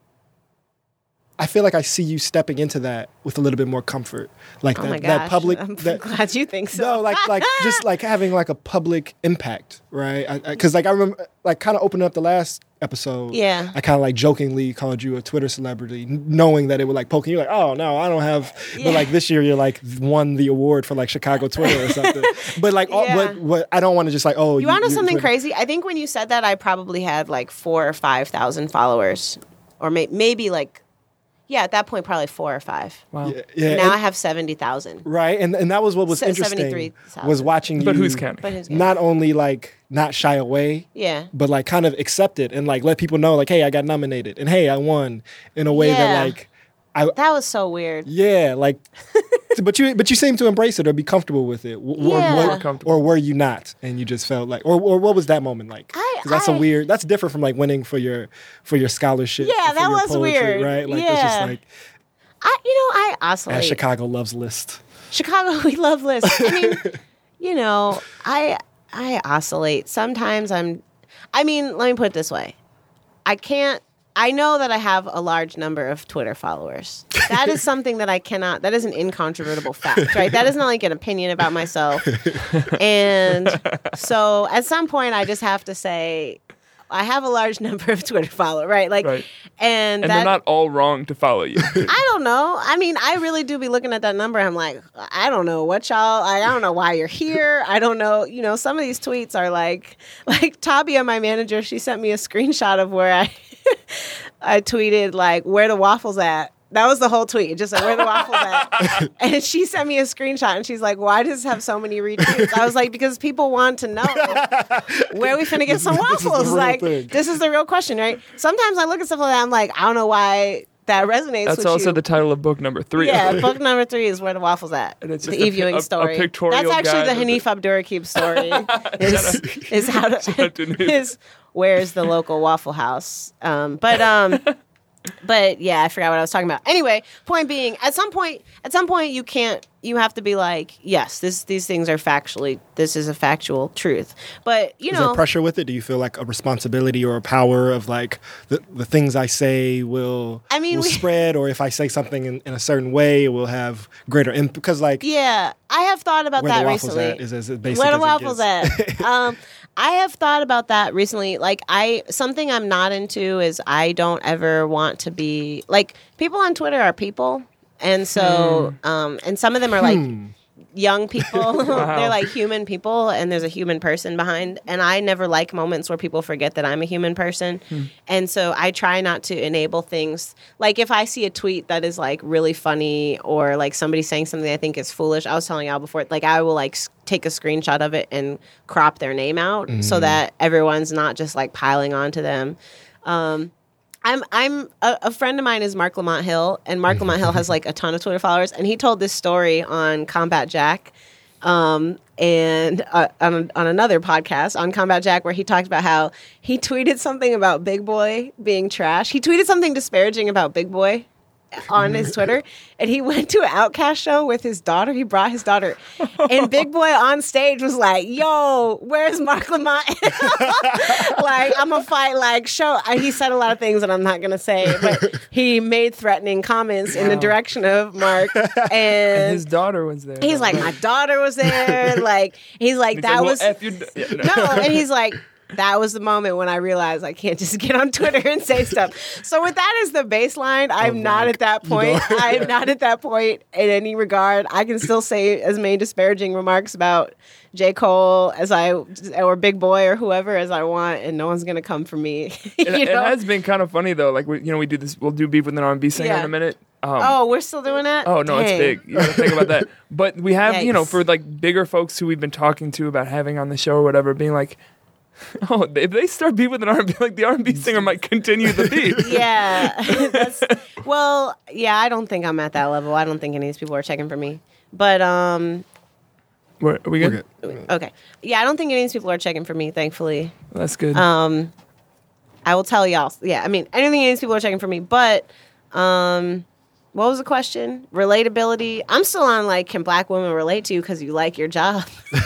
I feel like I see you stepping into that with a little bit more comfort, like oh that, that public. I'm that, glad you think so. no, like like just like having like a public impact, right? Because like I remember, like kind of opening up the last episode. Yeah. I kind of like jokingly called you a Twitter celebrity, knowing that it would like poking you. Like, oh no, I don't have. Yeah. But like this year, you're like won the award for like Chicago Twitter or something. but like, all, Yeah. but what I don't want to just like, oh, You want to know something Twitter- crazy? I think when you said that, I probably had like four or five thousand followers, or may- maybe like, yeah, at that point probably four or five. Wow. Yeah, yeah, now and- I have seventy thousand. right, and and that was what was Se- interesting 73,000. was watching But you. who's counting? But who's Not only like not shy away, yeah, but like kind of accept it and like let people know like hey i got nominated and hey i won in a way Yeah. that like i that was so weird. yeah like but you but you seem to embrace it or be comfortable with it W- or, Yeah. or, More comfortable. or were you not and you just felt like or, or what was that moment like I- 'Cause that's a I- weird that's different from like winning for your for your scholarship Yeah, for that your was poetry, weird. right like it's just Yeah. like I, you know, I as oscillate. chicago loves list Chicago, we love list. I mean, you know, I I oscillate. Sometimes I'm. I mean, let me put it this way: I can't. I know that I have a large number of Twitter followers. That is something that I cannot. That is an incontrovertible fact, right? That is not like an opinion about myself. And so, at some point, I just have to say. I have a large number of Twitter followers, right? Like, Right. and, And that, they're not all wrong to follow you. I don't know. I mean, I really do be looking at that number. I'm like, I don't know what y'all. I don't know why you're here. I don't know. You know, some of these tweets are like, like Tabia, my manager. She sent me a screenshot of where I, I tweeted like, where the waffles at. That was the whole tweet. Just like where the waffles at? and she sent me a screenshot and she's like, "Why does this have so many retweets?" I was like, "Because people want to know where we finna get some this is the waffles." like thing. this is the real question, right? Sometimes I look at stuff like that. I'm like, I don't know why that resonates. That's also you. the title of book number three. Yeah, book number three is where the waffles at. And it's the just a Ewing a- a story. pictorial That's actually the Hanif Abdurraqib story. is, is how to is where's the local Waffle House? Um, but um, but yeah, I forgot what I was talking about. Anyway, point being, at some point, at some point, you can't. You have to be like, yes, this these things are factually. This is a factual truth. But you Is know, there pressure with it? Do you feel like a responsibility or a power of like the, the things I say will I mean, will we- spread, or if I say something in, in a certain way, it will have greater impact? Because like Yeah, I have thought about that recently. at is as basic Where the waffles at? um, I have thought about that recently. Like, I something I'm not into is I don't ever want to be like people on Twitter are people, and so um, and some of them are like Hmm. Young people. They're like human people, and there's a human person behind. And I never like moments where people forget that I'm a human person. And so I try not to enable things. Like if I see a tweet that is like really funny, or like somebody saying something I think is foolish. I was telling y'all before, like I will like take a screenshot of it and crop their name out so that everyone's not just like piling onto them. Um, I'm I'm a, a friend of mine is Marc Lamont Hill, and Marc Lamont Hill has like a ton of Twitter followers, and he told this story on Combat Jack, um, and uh, on on another podcast on Combat Jack where he talked about how he tweeted something about Big Boi being trash. He tweeted something disparaging about Big Boi on his Twitter, and he went to an OutKast show with his daughter. He brought his daughter, and Big Boy on stage was like, "Yo, where's Marc Lamont? like, I'm gonna fight. Like, show." And he said a lot of things that I'm not gonna say, but he made threatening comments in the direction of Marc, and, And his daughter was there. he's like, "My daughter was there." Like, he's like, He's "That like, well, was." D- yeah, no. no, and he's like, that was the moment when I realized I can't just get on Twitter and say stuff. So with that as the baseline, I'm not at that point. I am not at that point in any regard. I can still say as many disparaging remarks about J. Cole as I or Big Boi or whoever as I want, and no one's gonna come for me. It, it has been kind of funny though. Like we, you know, we do this. We'll do beef with an R&B singer Yeah. in a minute. Um, oh, we're still doing that. Oh no, it's big. You gotta think about that. But we have, you know, for like bigger folks who we've been talking to about having on the show or whatever, being like, oh, if they start beef with an R&B, like the R&B singer might continue the beef. Yeah. That's, well, yeah, I don't think I'm at that level. I don't think any of these people are checking for me. But um, We're, are we We're good? good. okay, yeah, I don't think any of these people are checking for me. Thankfully, That's good. um, I will tell y'all. Yeah, I mean, I don't think any of these people are checking for me. But um, what was the question? Relatability. I'm still on like, can black women relate to you because you like your job?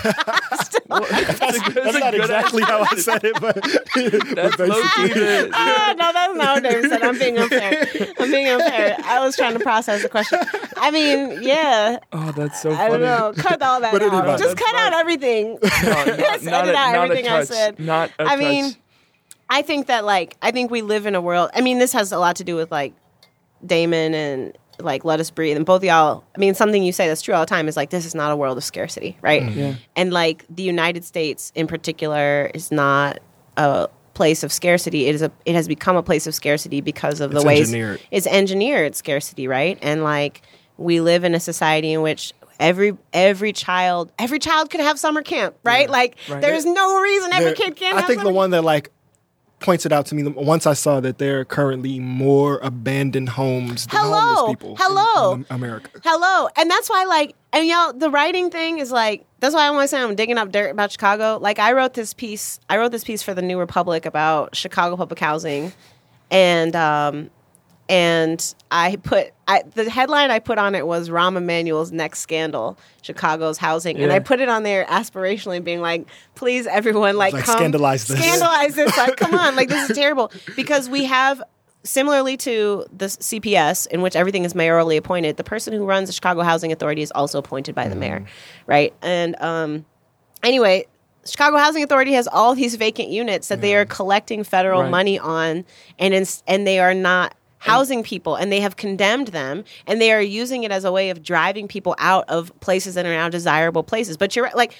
Well, that's a good, That's a not good exactly how I said it, but That's low key. the- Ah, no, that's not what David said. I'm being unfair. I'm being unfair. I was trying to process the question. I mean, yeah. Oh, that's so I don't know. Cut all that But out. fine. Just That's cut out everything. No, not, Just not, a, edit out not a everything I said. Not a I mean. I think that like I think we live in a world. I mean, this has a lot to do with like Damon and like Let Us Breathe, and both of y'all. I mean, something you say that's true all the time is like this is not a world of scarcity, right? Mm. Yeah. And like the United States in particular is not a place of scarcity. It is a it has become a place of scarcity because of the It's ways engineered. it's engineered scarcity, right? And like we live in a society in which every every child every child could have summer camp, right? Like Right. there's no reason every There- kid can't. I have think the summer one that like points it out to me once I saw that there are currently more abandoned homes than Hello. homeless people. in- Hello. in America. Hello. And that's why, like, and y'all, the writing thing is like, that's why I want to say I'm digging up dirt about Chicago. Like, I wrote this piece, I wrote this piece for the New Republic about Chicago public housing. And, um, and I put I, the headline I put on it was Rahm Emanuel's next scandal, Chicago's housing, and I put it on there aspirationally, being like, "Please, everyone, like, Like, come scandalize this. scandalize this, like, come on, like, this is terrible." Because we have similarly to the CPS, in which everything is mayorally appointed, the person who runs the Chicago Housing Authority is also appointed by the mayor, right? And um, anyway, Chicago Housing Authority has all these vacant units that they are collecting federal Right. money on, and and they are not housing people, and they have condemned them, and they are using it as a way of driving people out of places that are now desirable places. But you're right, like.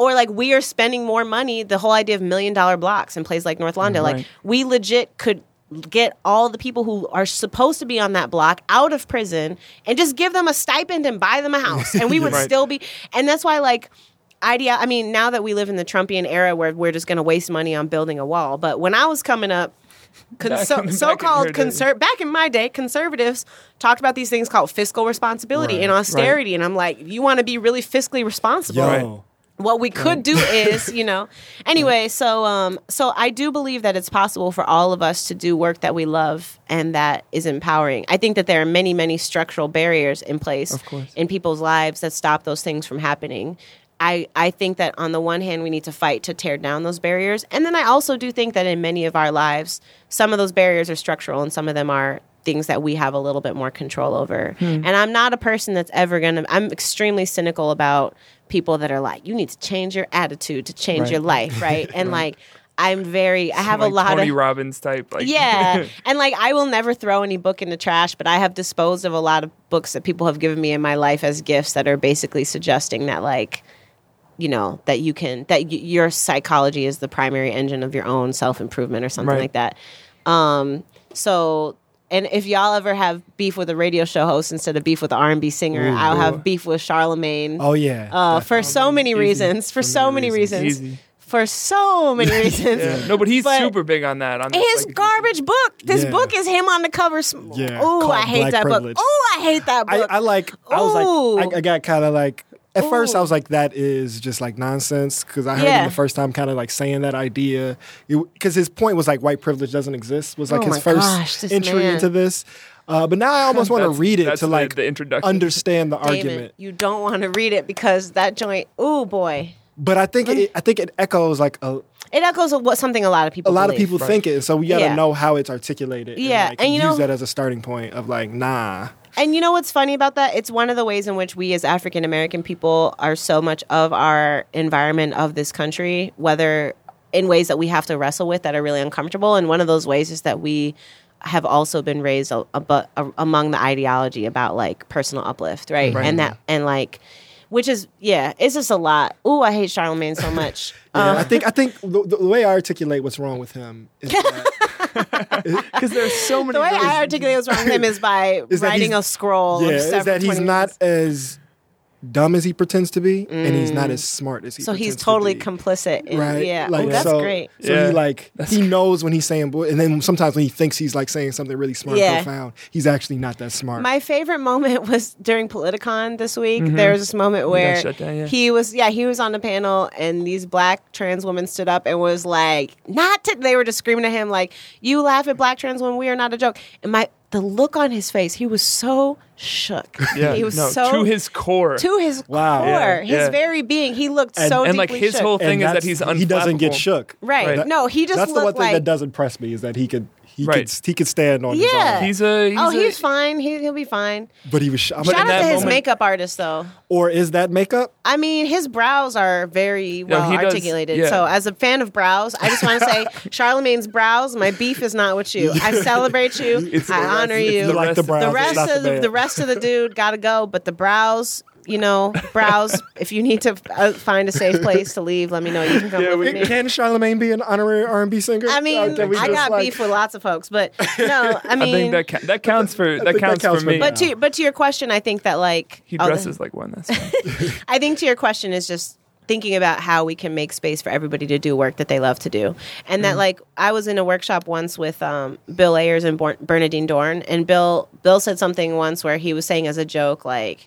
Or like we are spending more money. The whole idea of million dollar blocks in places like North London, Right. like we legit could get all the people who are supposed to be on that block out of prison and just give them a stipend and buy them a house and we would Right. still be and that's why like idea i mean now that we live in the trumpian era where we're just going to waste money on building a wall but when i was coming up Back in- so, back in so-called conser- back in my day conservatives talked about these things called fiscal responsibility Right. and austerity and i'm like you want to be really fiscally responsible. Right. what we could do is you know. Anyway so um so i do believe that it's possible for all of us to do work that we love and that is empowering. I think that there are many many structural barriers in place in people's lives that stop those things from happening I, I think that on the one hand we need to fight to tear down those barriers and then i also do think that in many of our lives some of those barriers are structural and some of them are things that we have a little bit more control over hmm. and i'm not a person that's ever gonna i'm extremely cynical about people that are like you need to change your attitude to change Right. your life right and like i'm very i have like a lot Tony of Robbins type. Like, yeah. and like I will never throw any book in the trash, but I have disposed of a lot of books that people have given me in my life as gifts that are basically suggesting that like you know that you can that y- your psychology is the primary engine of your own self-improvement or something Right. like that. Um so and if y'all ever have beef with a radio show host instead of beef with an R&B singer, Ooh, I'll boy. have beef with Charlemagne. Oh yeah. uh, for so many Easy. reasons, for For so many many reasons, reasons. For so many reasons. Yeah. No, but he's But super big on that. On His like, garbage book. This Yeah. book is him on the cover. sm- Yeah, Ooh, called I hate Black that Privilege. book. Ooh, I hate that book. I like. I was like. I, I got kind of like. At first, I was like, "That is just like nonsense," because I heard Yeah. him the first time, kind of like saying that idea, because his point was like white privilege doesn't exist. Was like Oh his first gosh, entry man. into this. Uh, but now I almost want to read it to like the introduction. understand the Damon, argument. you don't want to read it because that joint. oh boy, But I think it, I think it echoes like a, it echoes of what something a lot of people. a people. lot of believe. people think it. So we got to Yeah. know how it's articulated. Yeah, like, and you use know- that as a starting point of like, nah. And you know what's funny about that? It's one of the ways in which we as African American people are so much of our environment of this country, whether in ways that we have to wrestle with that are really uncomfortable. And one of those ways is that we have also been raised a, a, a- among the ideology about like personal uplift, right? Right. And that and like which is yeah, it's just a lot. Ooh, I hate Charlemagne so much. Yeah, Um, I think I think the, the way I articulate what's wrong with him is that, because there's so many. the way really- I articulate what's wrong with him is by Is writing a scroll. yeah, of is that he's 20 not as dumb as he pretends to be, and he's not as smart as he. Mm. So he's pretends to totally be. complicit. In, right. Yeah. Like, oh, that's so, great. So Yeah. he like That's he knows when he's saying, boy, and then sometimes when he thinks he's like saying something really smart, Yeah. and profound, he's actually not that smart. My favorite moment was during Politicon this week. There was this moment where down, yeah. he was, yeah, he was on the panel, and these black trans women stood up and was like, "Not," to, they were just screaming at him like, "You laugh at black trans women, we are not a joke." And my the look on his face, he was so shook. Yeah, he was no, so to his core. to his Wow. core, Yeah, his yeah. very being. He looked so and like his shook. whole thing And is that that's- he's he doesn't get shook. Right. No, he just That's the one thing like- that doesn't impress me is that he could he Right. could he could stand on his Yeah. own. He's a. He's oh, a, he's fine. He, he'll be fine. But he was sh- I'm Shout like, out that to his moment- makeup artist though. or is that makeup? I mean, his brows are very well he does- articulated. yeah. So, as a fan of brows, I just want to say, Charlemagne's brows. My beef is not with you. I celebrate you. It's I honor rest- it's you. You like the rest of- brows? the rest of the, the rest of the dude got to go, but the brows. You know, browse. if you need to uh, find a safe place to leave, let me know. You can come Yeah, live we- with me. Can Charlemagne be an honorary R&B singer? I mean, can I got like- beef with lots of folks, but no, I mean, I think that ca- that counts for that think that counts, counts for for me. now. but to but to your question, I think that like he oh, dresses like one. That's fine. I think to your question is just thinking about how we can make space for everybody to do work that they love to do. And that like I was in a workshop once with um, Bill Ayers and Bor- Bernardine Dohrn and Bill Bill said something once where he was saying as a joke like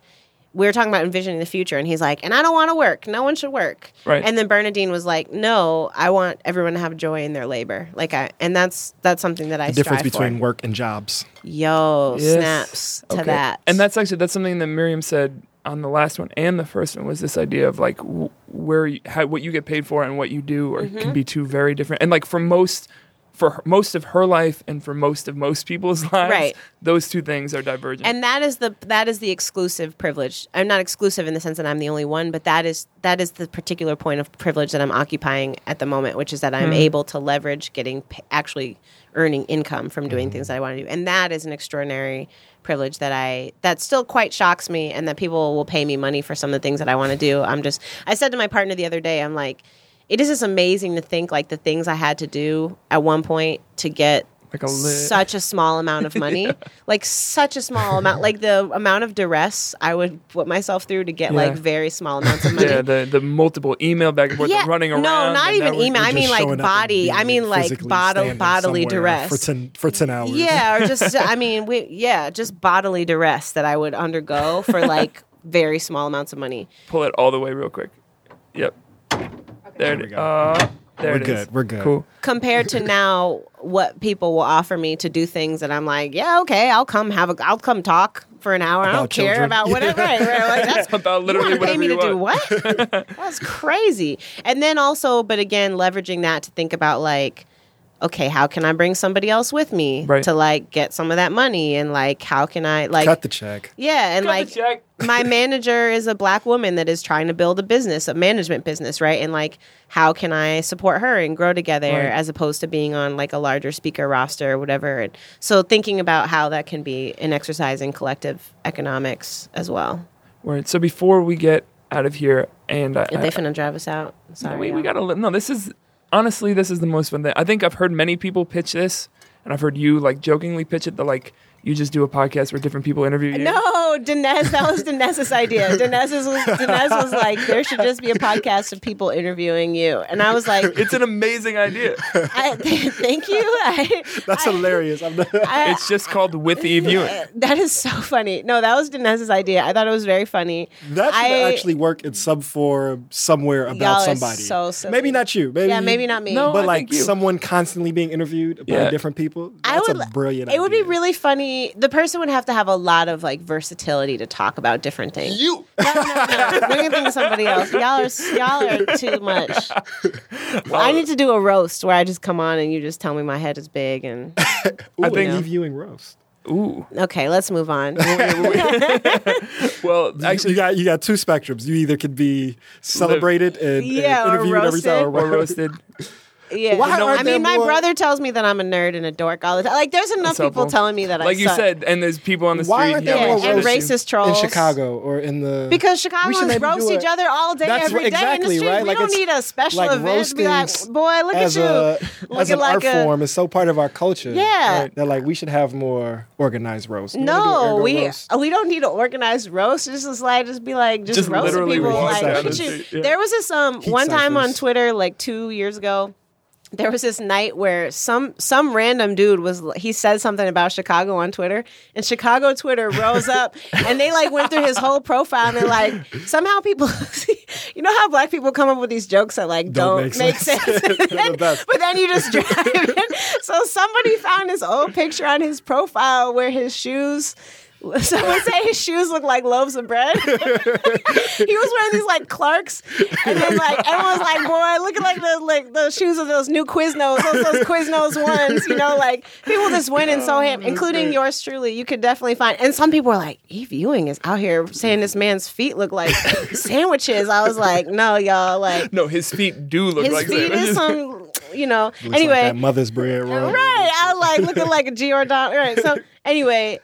we were talking about envisioning the future and he's like and I don't want to work. No one should work. Right. And then Bernardine was like no, I want everyone to have joy in their labor. Like I and that's that's something that I the difference strive between for. work and jobs. Yo, Yes. snaps to Okay. that. And that's actually that's something that Miriam said on the last one and the first one was this idea of like w- where you, how, what you get paid for and what you do or Mm-hmm. can be two very different. And like for most for most of her life and for most of most people's lives, Right. those two things are divergent. and that is the that is the exclusive privilege. I'm not exclusive in the sense that I'm the only one, but that is that is the particular point of privilege that I'm occupying at the moment, which is that I'm hmm. able to leverage getting actually earning income from doing things that I want to do, and that is an extraordinary privilege that I that still quite shocks me, and that people will pay me money for some of the things that I want to do. I'm just I said to my partner the other day, I'm like. It is just amazing to think like the things I had to do at one point to get Like a such a small amount of money, like such a small amount, like the amount of duress I would put myself through to get like very small amounts of money. yeah, the the multiple email back and forth, the running around. No, not even email. I mean, like showing up and body. I mean, like physically bodily duress. for ten for ten hours. Yeah, or just I mean, we yeah, just bodily duress that I would undergo for like very small amounts of money. Pull it all the way real quick. Yep. There, we go. Uh, there We're it is. good, we're good. Cool. Compared to now, what people will offer me to do things that I'm like, yeah, okay, I'll come have a, I'll come talk for an hour. I don't About care about whatever. Right, right, like, that's About literally you wanna pay me you to do what? That's crazy. And then also, but again, leveraging that to think about like, okay, how can I bring somebody else with me Right. to like get some of that money and like how can I like Cut the check. yeah, and Cut like the check. my manager is a black woman that is trying to build a business, a management business, right? And like, how can I support her and grow together Right. as opposed to being on like a larger speaker roster or whatever? And so thinking about how that can be an exercise in collective economics as well. Right. So before we get out of here, and I, If they finna drive us out, sorry. No, we, we gotta li- no this is honestly this is the most fun thing. I think i've heard many people pitch this and i've heard you like jokingly pitch it that like you just do a podcast where different people interview you No, Dinesh, that was Dinesh's idea. Dinesh was, Dinesh was like, there should just be a podcast of people interviewing you. And I was like, it's an amazing idea I, thank you. I, That's I- hilarious. I'm not, I- it's just called with the viewing That is so funny. No, that was Dinesh's idea. I thought it was very funny. that should I- actually work in some form somewhere about Y'all are somebody. so silly. maybe not you. Maybe Yeah, maybe not me. No, but I like someone constantly being interviewed by Yeah. different people. I That's would a brilliant. It would be really funny. The person would have to have a lot of like versatility to talk about different things. you. No, no, no. We're gonna think of somebody else. Y'all are y'all are too much. I need to do a roast where I just come on and you just tell me my head is big and I think- think viewing roast. ooh okay, let's move on. well Actually, actually you got you got two spectrums. You either could be celebrated and, and Yeah, or interviewed every time, roasted. or roasted Yeah, Why No, I mean, my more- brother tells me that I'm a nerd and a dork all the time. Like, there's enough That's people helpful. telling me that I like you suck. said and there's people on the Why street aren't there yelling more and racist trolls in Chicago or in the Because We should Chicagoans roast each other all day, That's every right, day in the street. right? We Like don't need a special like event to be like, boy, look at you. a as looking an like art a- form is so part of our culture. Yeah. Right? They're like we should have more organized roast. You No, we roast? we don't need an organized roast. It's just like just be like just, Just roasting people. Like look at you. There was this um one time on. Twitter like two years ago. There was this night where some some random dude was he said something about Chicago on Twitter and Chicago Twitter rose up and they like went through his whole profile and they're like somehow people you know how black people come up with these jokes that like Don't don't, make make sense. sense, the but then you just drive it. So somebody found his old picture on his profile where his shoes. Someone say his shoes look like loaves of bread. he was wearing these like Clarks, and then like everyone was like, "Boy, look at like the like the shoes of those new Quiznos, those, those Quiznos ones." You know, like people just went and saw him, including yours truly. You could definitely find, and some people were like, "Eve Ewing is out here saying this man's feet look like sandwiches." I was like, "No, y'all, like no his feet do look his like feet that. is some, you know." Looks like anyway, that mother's bread roll. Right. I was like looking like a Giordano. Right. So anyway,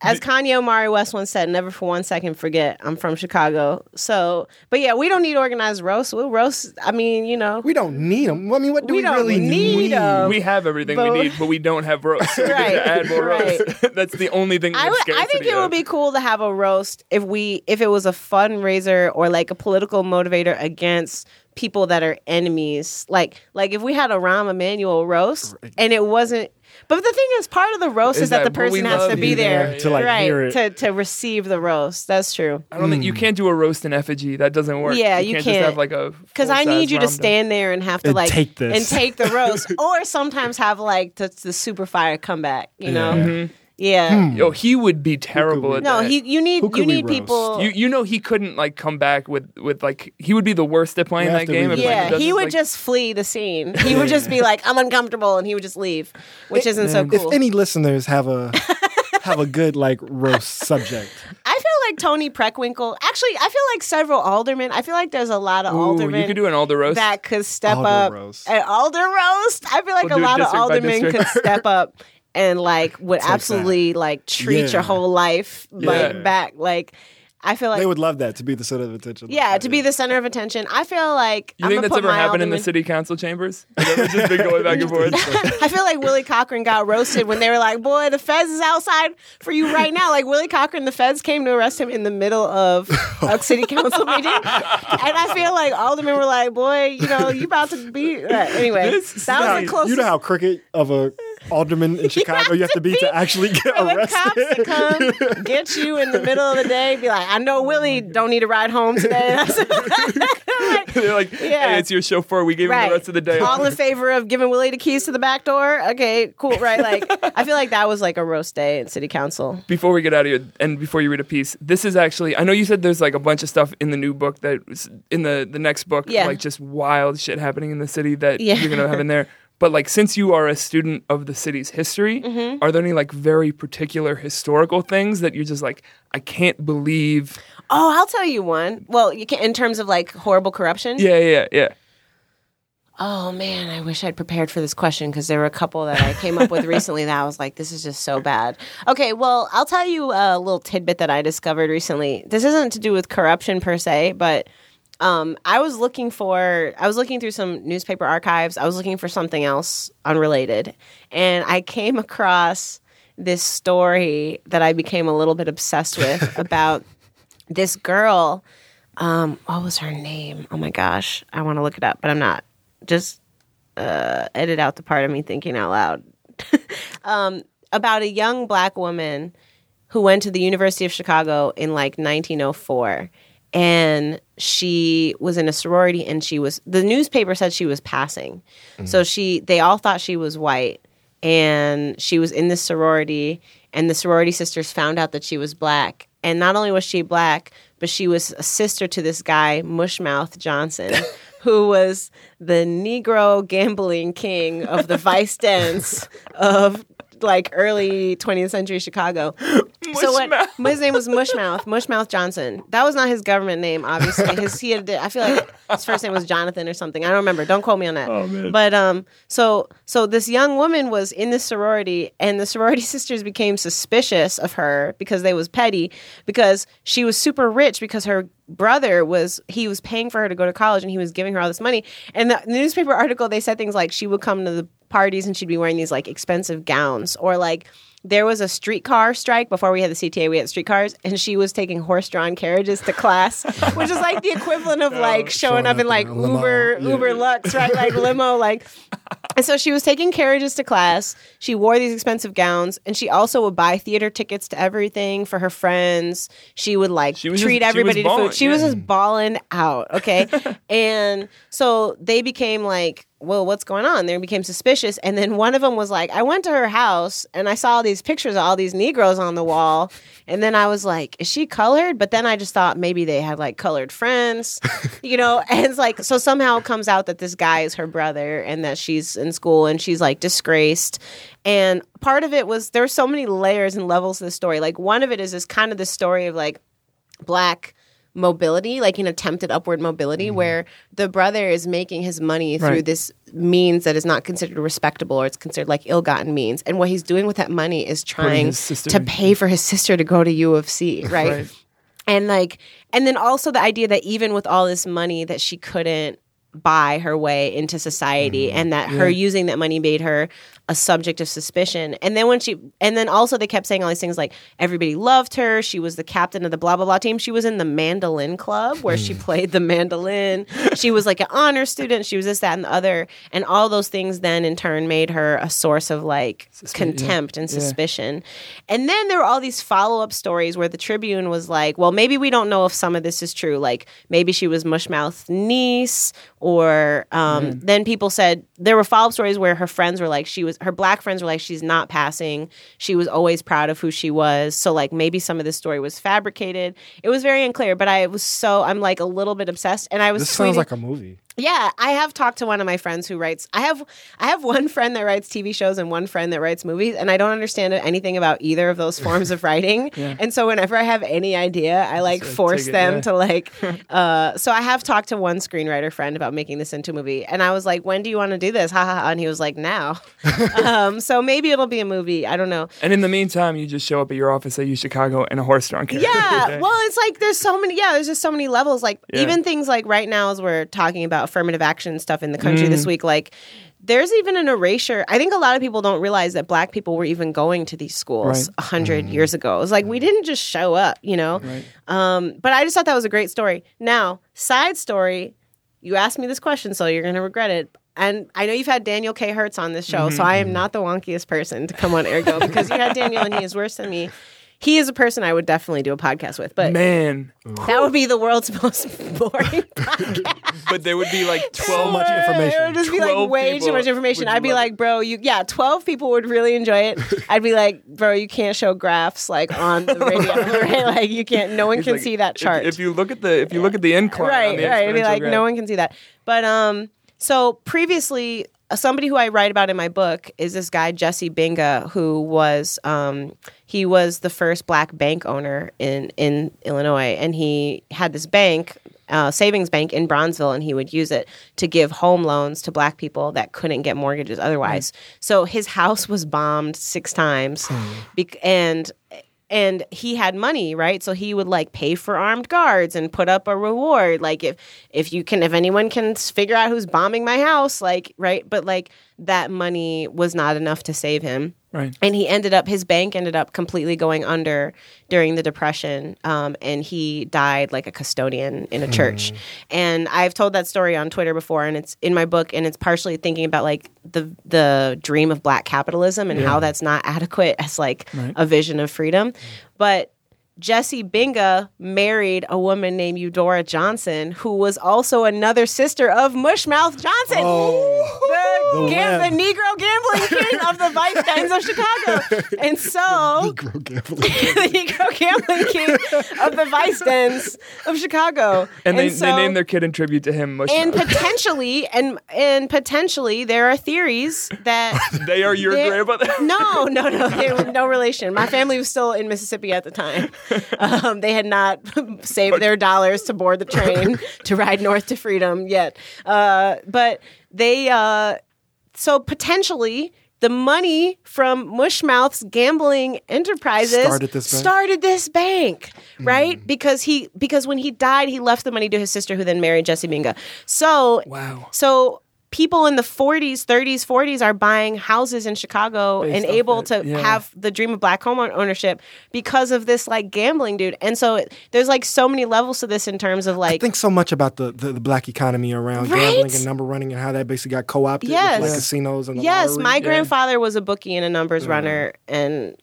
as Kanye Omari West once said, never for one second forget I'm from Chicago. So, but yeah, we don't need organized roast. We'll roast. I mean, you know, We don't need them. I mean, what do We we, don't really need need? 'em. we have everything But- we need, but we don't have roast. So Right, need add more right. roast. That's the only thing. we I would. I think scarcity it would be cool to have a roast if we if it was a fundraiser or like a political motivator against people that are enemies. Like like if we had a Rahm Emanuel roast and it wasn't. But the thing is, part of the roast is, Is that, that the person has to to be be there, there, to, like, right hear it. to to receive the roast. That's true. I don't think you hmm. can't do a roast in effigy. That doesn't work. Yeah, you you can't, can't. just have like a Because I need you to stand there and have to And like take this. and take the roast, or sometimes have like the, the super fire comeback. You know, Yeah. Yeah. down. Yo, he would be terrible at No, that. he. You need Who could you we need roast? people. You you know he couldn't like come back with with like he would be the worst at playing We have that to game. if, redo like, yeah, does he would like- just flee the scene. He would just be like, "I'm uncomfortable," and he would just leave, which isn't so If cool. If any listeners have a have a good like roast subject, I feel like Toni Preckwinkle. Actually, I feel like several aldermen. I feel like there's a lot of Ooh, aldermen you could do an alder roast. that could step Alder up. roast. An alder roast. I feel like We'll a do lot of district by aldermen could district. step up and like would Take absolutely like treat Yeah. your whole life Yeah. like back. Like I feel like They would love that to be the center of attention. yeah, to be the center of attention. I feel like You I'm think that's ever happened in the city council chambers? Has just been going back and forth? I feel like Willie Cochran got roasted when they were like, "Boy, the feds is outside for you right now." Like Willie Cochran, the feds came to arrest him in the middle of a city council meeting, and I feel like all the aldermen were like, "Boy, you know, you about to be." Uh, anyway, This that was Now, the closest. you know how crooked of a alderman in Chicago you have to be to actually get the cops to arrested. come get you in the middle of the day, be like, "I know Willie don't need a ride home today." Like, They're like, Yeah. hey, it's your chauffeur. We gave him the rest of the day. All in favor of giving Willie the keys to the back door. Okay, cool. Right. Like, I feel like that was like a roast day at city council. before we get out of here and before you read a piece, this is actually I know you said there's like a bunch of stuff in the new book that was in the the next book, Yeah. like just wild shit happening in the city that Yeah. you're gonna have in there. But like since you are a student of the city's history, Mm-hmm. are there any like very particular historical things that you're just like, I can't believe Oh, I'll tell you one. Well, you can in terms of like horrible corruption. Yeah, yeah, yeah. Oh man, I wish I'd prepared for this question because there were a couple that I came up with recently that I was like, this is just so bad. Okay, well, I'll tell you a little tidbit that I discovered recently. This isn't to do with corruption per se, but um, I was looking for, I was looking through some newspaper archives. I was looking for something else unrelated, and I came across this story that I became a little bit obsessed with about this girl. Um, what was her name? Oh my gosh, I want to look it up, but I'm not. Just uh, edit out the part of me thinking out loud. um, about a young black woman who went to the University of Chicago in like 1904. And she was in a sorority and she was, the newspaper said she was passing. So mm-hmm. she, they all thought she was white and she was in this sorority and the sorority sisters found out that she was black. And not only was she black, but she was a sister to this guy, Mushmouth Johnson, who was the Negro gambling king of the vice dens of like early 20th century Chicago. So what? Mushmouth. His name was Mushmouth. Mushmouth Johnson. That was not his government name, obviously. His he had. I feel like his first name was Jonathan or something. I don't remember. Don't quote me on that. Oh, man. But um, so so this young woman was in this sorority, and the sorority sisters became suspicious of her because they was petty because she was super rich because her brother was he was paying for her to go to college and he was giving her all this money. And the newspaper article they said things like she would come to the parties and she'd be wearing these like expensive gowns or like there was a streetcar strike before we had the CTA. We had streetcars, and she was taking horse-drawn carriages to class, which is like the equivalent of oh, like showing, showing up in like in. Uber, Yeah. Uber Lux, right? Like limo, like. And so she was taking carriages to class. She wore these expensive gowns, and she also would buy theater tickets to everything for her friends. She would like She treat just- everybody to balling, food. She was just balling out. Okay, and so they became like well, what's going on? They became suspicious. And then one of them was like, I went to her house and I saw all these pictures of all these Negroes on the wall. And then I was like, is she colored? But then I just thought maybe they had like colored friends, you know? And it's like, so somehow it comes out that this guy is her brother and that she's in school and she's like disgraced. And part of it was there were so many layers and levels to the story. Like one of it is this kind of the story of like, black mobility, like an attempted upward mobility, where the brother is making his money through Right. this means that is not considered respectable or it's considered like ill-gotten means. And what he's doing with that money is trying to pay for his sister to go to U of C, right? Right. And like, and then also the idea that even with all this money, that she couldn't buy her way into society, and that her using that money made her a subject of suspicion. And then when she, and then also they kept saying all these things like everybody loved her. She was the captain of the blah blah blah team. She was in the mandolin club where she played the mandolin. She was like an honor student. She was this, that, and the other. And all those things then in turn made her a source of like contempt and Yeah. suspicion. And then there were all these follow up stories where the Tribune was like, well, maybe we don't know if some of this is true. Like maybe she was Mushmouth's niece, or um, then people said there were follow up stories where her friends were like, she was her black friends were like, she's not passing. She was always proud of who she was. So like maybe some of this story was fabricated. It was very unclear, but I was so I'm like a little bit obsessed, and I was This sounds like a movie. yeah, I have talked to one of my friends who writes. I have I have one friend that writes TV shows and one friend that writes movies, and I don't understand anything about either of those forms of writing. And so whenever I have any idea, I like like, force it, them yeah. to like. Uh, so I have talked to one screenwriter friend about making this into a movie, and I was like, "When do you want to do this?" Ha ha ha! And he was like, "Now." Um, so maybe it'll be a movie. I don't know. And in the meantime, you just show up at your office at U Chicago in a horse-drawn carriage. every Yeah, well, it's like there's so many. Yeah, there's just so many levels. Like Yeah. even things like right now, as we're talking about affirmative action stuff in the country this Mm. week, like there's even an erasure. I think a lot of people don't realize that Black people were even going to these schools Right. a hundred years ago. It was like we didn't just show up, you know. Right. Um, but I just thought that was a great story. Now, side story. You asked me this question, so you're gonna regret it. And I know you've had Daniel K. Hertz on this show, so I am not the wonkiest person to come on AirGo because you had Daniel and he is worse than me. He is a person I would definitely do a podcast with, but Man, that would be the world's most boring podcast. but there would be like 12 much information. It would just be like way too much information. I'd be love like, bro, you yeah, twelve people would really enjoy it. I'd be like, bro, you can't show graphs like on the radio, right? Like you can't. No one It's can like, see that chart. If, you look at the if you look at the incline, on right, the right. It'd be like graph- no one can see that. But um, so previously, uh, somebody who I write about in my book is this guy Jesse Binga, who was um, he was the first black bank owner in in Illinois, and he had this bank. Uh, savings bank in Bronzeville, and he would use it to give home loans to black people that couldn't get mortgages otherwise. So his house was bombed six times, bec- and and he had money right? So he would like pay for armed guards and put up a reward. Like if if you can if anyone can figure out who's bombing my house like right? But like that money was not enough to save him. Right. and he ended up his bank ended up completely going under during the depression um, and he died like a custodian in a church. And i've told that story on twitter before and it's in my book and it's partially thinking about like the the dream of black capitalism and how that's not adequate as like a vision of freedom. But Jesse Binga married a woman named Eudora Johnson, who was also another sister of Mushmouth Johnson, oh. the, The gam- the Negro gambling king of the Vice Gangs of Chicago. And so, Negro gambling. the Negro gambling king of the Vice Dens of Chicago. And, they, so, they named their kid in tribute to him. Mushmouth. and potentially, and and potentially, there are theories that they are your They- grandmother. no, no, no. They were no relation. My family was still in Mississippi at the time. Um, they had not saved their dollars to board the train to ride north to freedom yet. Uh, but they, uh, so potentially, the money from Mushmouth's gambling enterprises Started this bank? started this bank, right? Because he because when he died, he left the money to his sister, who then married Jesse Binga. So Wow. so people in the 40s, 30s, 40s are buying houses in Chicago Based and able to yeah. have the dream of black home ownership because of this like gambling dude. And so it, there's like so many levels to this in terms of like I think so much about the, the, the black economy around Right? gambling and number running and how that basically got co-opted Yes. with like casinos and the Yes, lottery. my grandfather was a bookie and a numbers runner and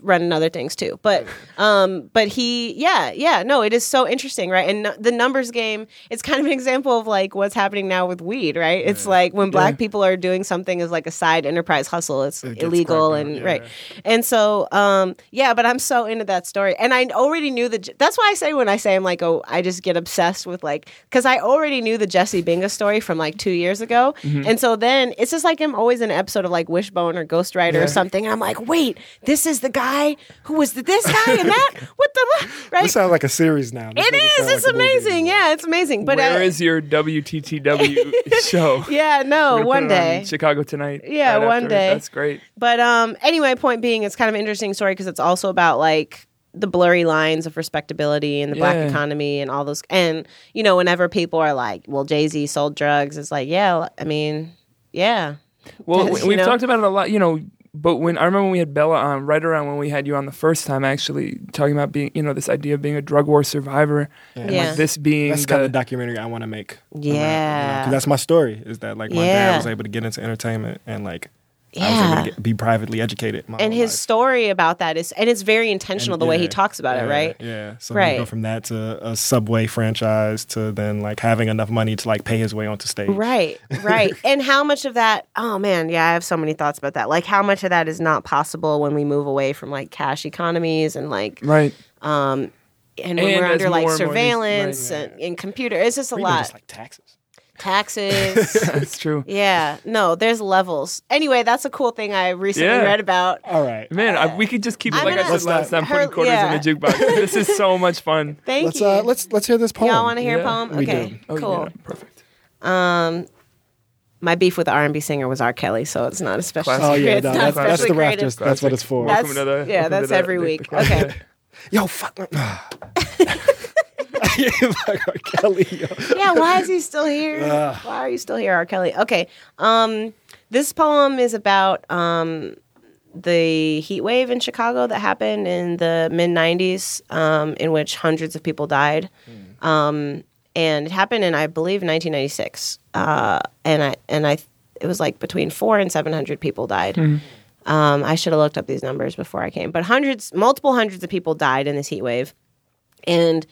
running other things too. But um but he yeah, yeah, no, it is so interesting, right? And n- the numbers game, it's kind of an example of like what's happening now with weed, right? It's like when black people are doing something as like a side enterprise hustle, it's gets illegal and down, right. And so um yeah, but I'm so into that story. And I already knew the that's why I say when I say I'm like, oh, I just get obsessed with like cuz I already knew the Jesse Binga story from like 2 years ago. Mm-hmm. And so then it's just like I'm always in an episode of like Wishbone or Ghost Rider or something. And I'm like, wait, this is the guy who was the, this guy and that? What the right? This sounds like a series now. This It doesn't is. sound It's like amazing. Yeah, it's amazing. But Where uh, is your WTTW show? yeah, no, one put it on day. Chicago tonight. Yeah, right one after. day. That's great. But um, anyway, point being, it's kind of an interesting story because it's also about like the blurry lines of respectability and the black economy and all those. And you know, whenever people are like, "Well, Jay Z sold drugs," it's like, yeah, I mean, yeah, Well, we- you we've know? talked about it a lot, you know. But when I remember when we had Bella on, right around when we had you on the first time, actually talking about being, you know, this idea of being a drug war survivor, and Yeah. like this being That's the, kind of the documentary I want to make. around it, you know, 'cause Yeah. that's my story. Is that like my Yeah. dad was able to get into entertainment and like I was Yeah. able to get, be privately educated. My and his life. story about that is, and it's very intentional And, the way he talks about it, right? Yeah. So Right. right. go from that to a Subway franchise to then like having enough money to like pay his way onto stage. Right, right. and how much of that, oh man, yeah, I have so many thoughts about that. Like, how much of that is not possible when we move away from like cash economies and like, right. um, and when And we're under like more and more these- surveillance right, and, and computer. It's just a Or lot. just like taxes. Taxes. That's true. yeah, no, there's levels. Anyway, that's a cool thing I recently Yeah. read about. All right. Man, I, we could just keep it I'm like I gonna- said last time, Her- putting quarters yeah. in the jukebox. this is so much fun. Thank Let's you. uh let's let's hear this poem. Y'all want to hear Yeah, a poem? we Okay, do. Oh, cool. yeah, perfect. Um, my beef with the R and B singer was R. Kelly, so it's not especially. Classic. Oh yeah, it's no, not that's, that's especially the creative. Raptors. That's what it's for. Welcome That's- to the- yeah, welcome to that's the- every the- week. the- Okay. Yo, fuck. Like R. Kelly. Yo. yeah, why is he still here? why are you still here, R. Kelly? Okay. Um, this poem is about um, the heat wave in Chicago that happened in the mid '90s, um, in which hundreds of people died. Um, and it happened in, I believe, 1996. Uh, and I and I, it was like between four and seven hundred people died. Um, I should have looked up these numbers before I came, but hundreds, multiple hundreds of people died in this heat wave, and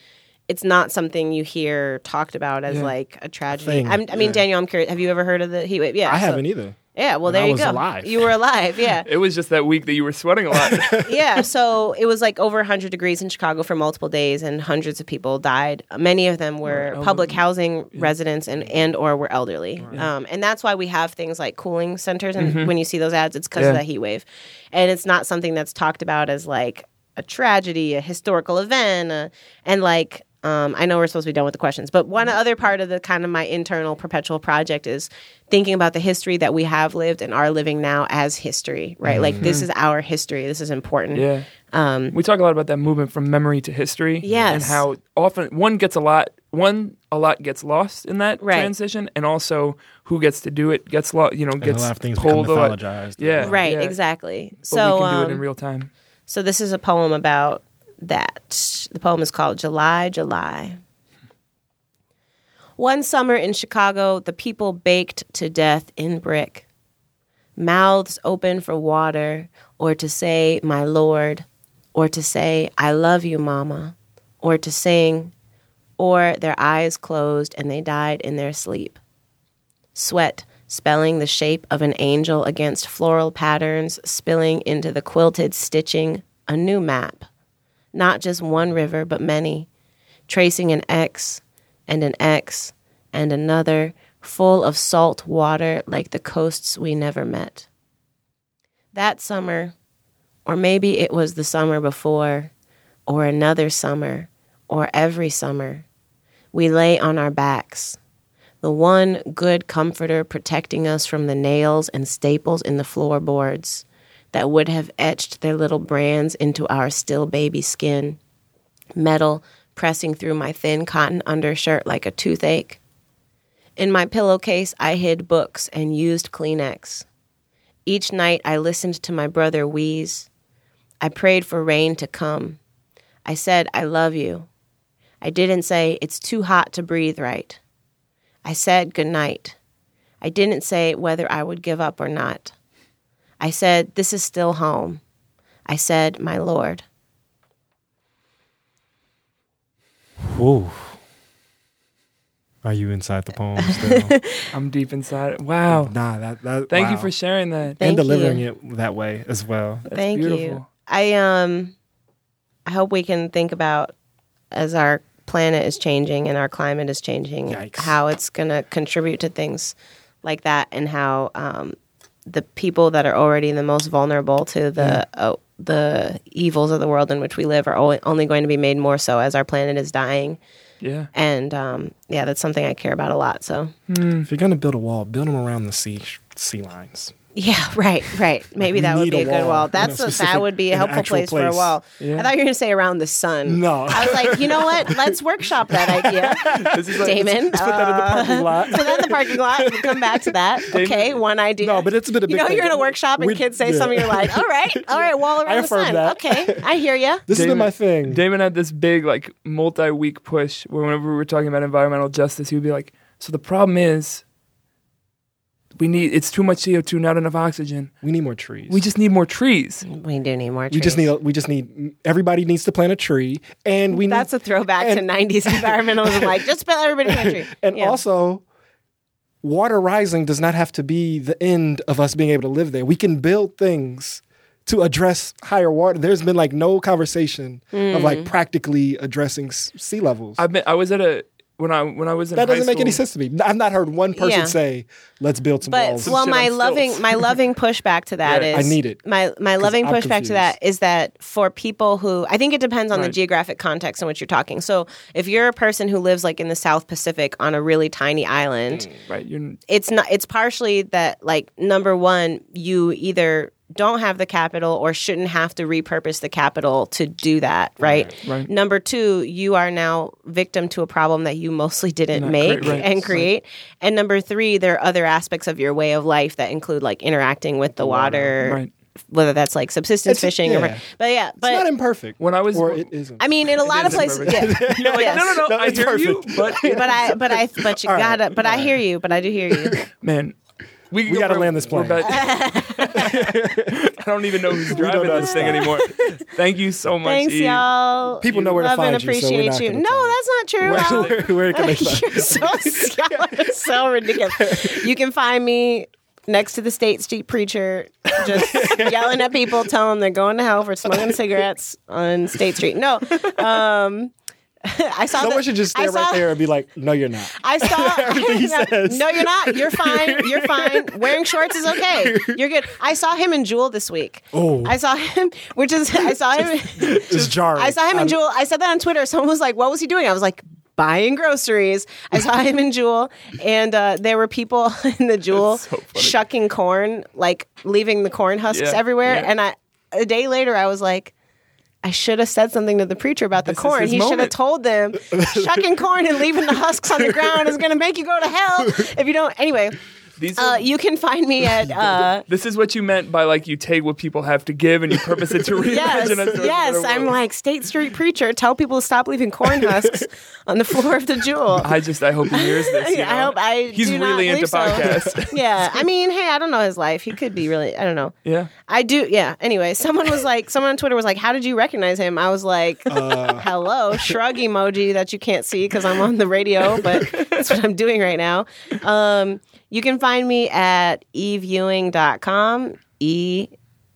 it's not something you hear talked about as Yeah. like a tragedy. I'm, I mean, yeah. Daniel, I'm curious. Have you ever heard of the heat wave? Yeah, I so- haven't either. Yeah, well, there I you was go. alive. You were alive. Yeah. It was just that week that you were sweating a lot. yeah, so it was like over 100 degrees in Chicago for multiple days, and hundreds of people died. Many of them were public housing residents and and or were elderly, um, and that's why we have things like cooling centers. And when you see those ads, it's because Yeah. of that heat wave, and it's not something that's talked about as like a tragedy, a historical event, uh, and like. Um, I know we're supposed to be done with the questions, but one other part of the kind of my internal perpetual project is thinking about the history that we have lived and are living now as history, right? Like this is our history. This is important. yeah. Um, we talk a lot about that movement from memory to history. Yes. And how often one gets a lot, one a lot gets lost in that Right. transition, and also who gets to do it gets lost. You know, And gets a lot of things become pulled mythologized. Yeah. Right, yeah. exactly. But so, we can do um, it in real time. so this is a poem about that. The poem is called July, July. One summer in Chicago, the people baked to death in brick, mouths open for water, or to say, My Lord, or to say, I love you, Mama, or to sing, or their eyes closed and they died in their sleep. Sweat spelling the shape of an angel against floral patterns spilling into the quilted stitching, a new map. Not just one river, but many, tracing an X and an X and another, full of salt water like the coasts we never met. That summer, or maybe it was the summer before, or another summer, or every summer, we lay on our backs the one good comforter protecting us from the nails and staples in the floorboards that would have etched their little brands into our still baby skin, metal pressing through my thin cotton undershirt like a toothache. In my pillowcase, I hid books and used Kleenex. Each night, I listened to my brother wheeze. I prayed for rain to come. I said, I love you. I didn't say, it's too hot to breathe right. I said good night. I didn't say whether I would give up or not. I said, This is still home. I said, My Lord. Ooh. Are you inside the poem still? I'm deep inside. it. Wow. nah, that, that Thank you for sharing that. Thank and delivering you. it that way as well. That's Thank beautiful. you. I um I hope we can think about as our planet is changing and our climate is changing Yikes. how it's going to contribute to things like that and how um the people that are already the most vulnerable to the uh, the evils of the world in which we live are only, only going to be made more so as our planet is dying Yeah. and um yeah that's something I care about a lot so If you're gonna build a wall, build them around the sea sea lines. Yeah, right, right. Maybe that would be a a good wall wall. in a That's a, specific- that would be a helpful actual place, for a place. wall. Yeah. I thought you were going to say around the sun. No. I was like, you know what? Let's workshop that idea, This is like, Damon. Uh, let's, let's put that in the parking lot. Put that in the parking lot. We'll come back to that. Okay, one idea. No, but it's been a you big know, thing. you're in a workshop and We- kids say yeah. something. You're like, all right, all right, wall around I the sun. that. Okay, I hear you. This has been my thing. Damon had this big, like, multi week push where whenever we were talking about environmental justice, he would be like, So the problem is, we need, it's too much CO2, not enough oxygen. we need more trees. We just need more trees. We do need more. Trees. we just need. We just need. Everybody needs to plant a tree, and we That's need. a throwback to '90s environmentalism. Like, just put everybody in a tree. and Yeah. also, water rising does not have to be the end of us being able to live there. We can build things to address higher water. There's been like no conversation of Hmm. like practically addressing s- sea levels. I've been, I was at a, when I when I was in That doesn't make any sense to me. I've not heard one person Yeah. say, "Let's build some But walls." well, shit my on loving stilts. my loving pushback to that is Yeah. I need it, My my loving I'm pushback to that is that for people who I think it depends on the Right. geographic context in which you're talking. So if you're a person who lives like in the South Pacific on a really tiny island, mm, Right. You're it's not it's partially that like number one you either don't have the capital or shouldn't have to repurpose the capital to do that right right. number two you are now victim to a problem that you mostly didn't Not make cre- right, and right. create and number three there are other aspects of your way of life that include like interacting with the water right. whether that's like subsistence It's- fishing or yeah. but yeah it's but not imperfect. When I was- or it isn't. I mean, in a lot of places, yeah, imperfect. You're like, Yes. no, no, no, No, I it's hear you, perfect. but but I, but I, but you All right. gotta, but I hear you, but I do hear you. man, we, We gotta land this plane. about- I don't even know who's don't driving this how thing anymore. Thank you so much. Thanks, Eve. y'all. People know where to Love and find you, so we're appreciate you. No, that's not true. I'll- where, where, where can they find? You're so, y'all are so ridiculous. You can find me next to the State Street preacher, just yelling at people, telling them they're going to hell for smoking cigarettes on State Street. No, um, I saw. Someone that- should just stand right there and be like, "No, you're not." I saw Everything he no, says. No, you're not. You're fine. You're fine. Wearing shorts is okay. You're good. I saw him in Jewel this week. Oh. I saw him, which is I saw him. It's jarring. I saw him in Jewel. I said that on Twitter. Someone was like, "What was he doing?" I was like. Buying groceries. I saw him in Jewel, and uh, there were people in the Jewel so shucking corn, like leaving the corn husks Yeah, everywhere. yeah. And I, a day later, I was like, I should have said something to the preacher about the This corn. He should have told them shucking corn and leaving the husks on the ground is going to make you go to hell if you don't. Anyway, These uh, are, you can find me at uh, this is what you meant by like you take what people have to give and you purpose it to reimagine yes, us. yes. I'm like State Street preacher. Tell people to stop leaving corn husks on the floor of the jewel. I just I hope he hears this. you I hope I. He's do not really into believe so. podcasts. yeah, I mean, hey, I don't know his life. He could be really. I don't know. yeah. I do. Yeah. Anyway, someone was like, someone on Twitter was like, "How did you recognize him?" I was like, Uh. "Hello, shrug emoji that you can't see because I'm on the radio, but that's what I'm doing right now." Um, you can find me at eveewing.com. E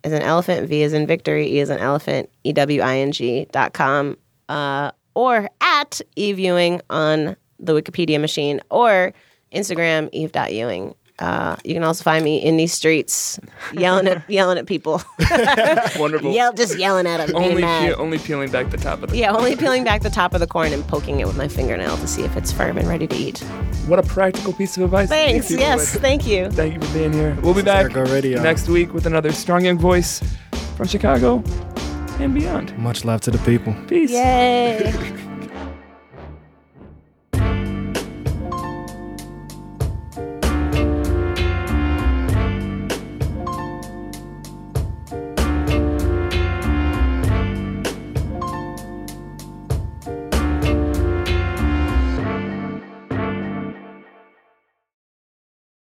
is an elephant, V is in victory, E is an elephant, E W I N G dot com, uh, or at eveewing on the Wikipedia machine, or Instagram eve.ewing. Uh, you can also find me in these streets yelling at yelling at people, Wonderful. yell just yelling at them. Only mad. peel, only peeling back the top of the. yeah, only peeling back the top of the corn and poking it with my fingernail to see if it's firm and ready to eat. What a practical piece of advice. Thanks. Yes, with. thank you. Thank you for being here. We'll be back Radio. next week with another strong young voice from Chicago and beyond. Much love to the people. Peace. Yay.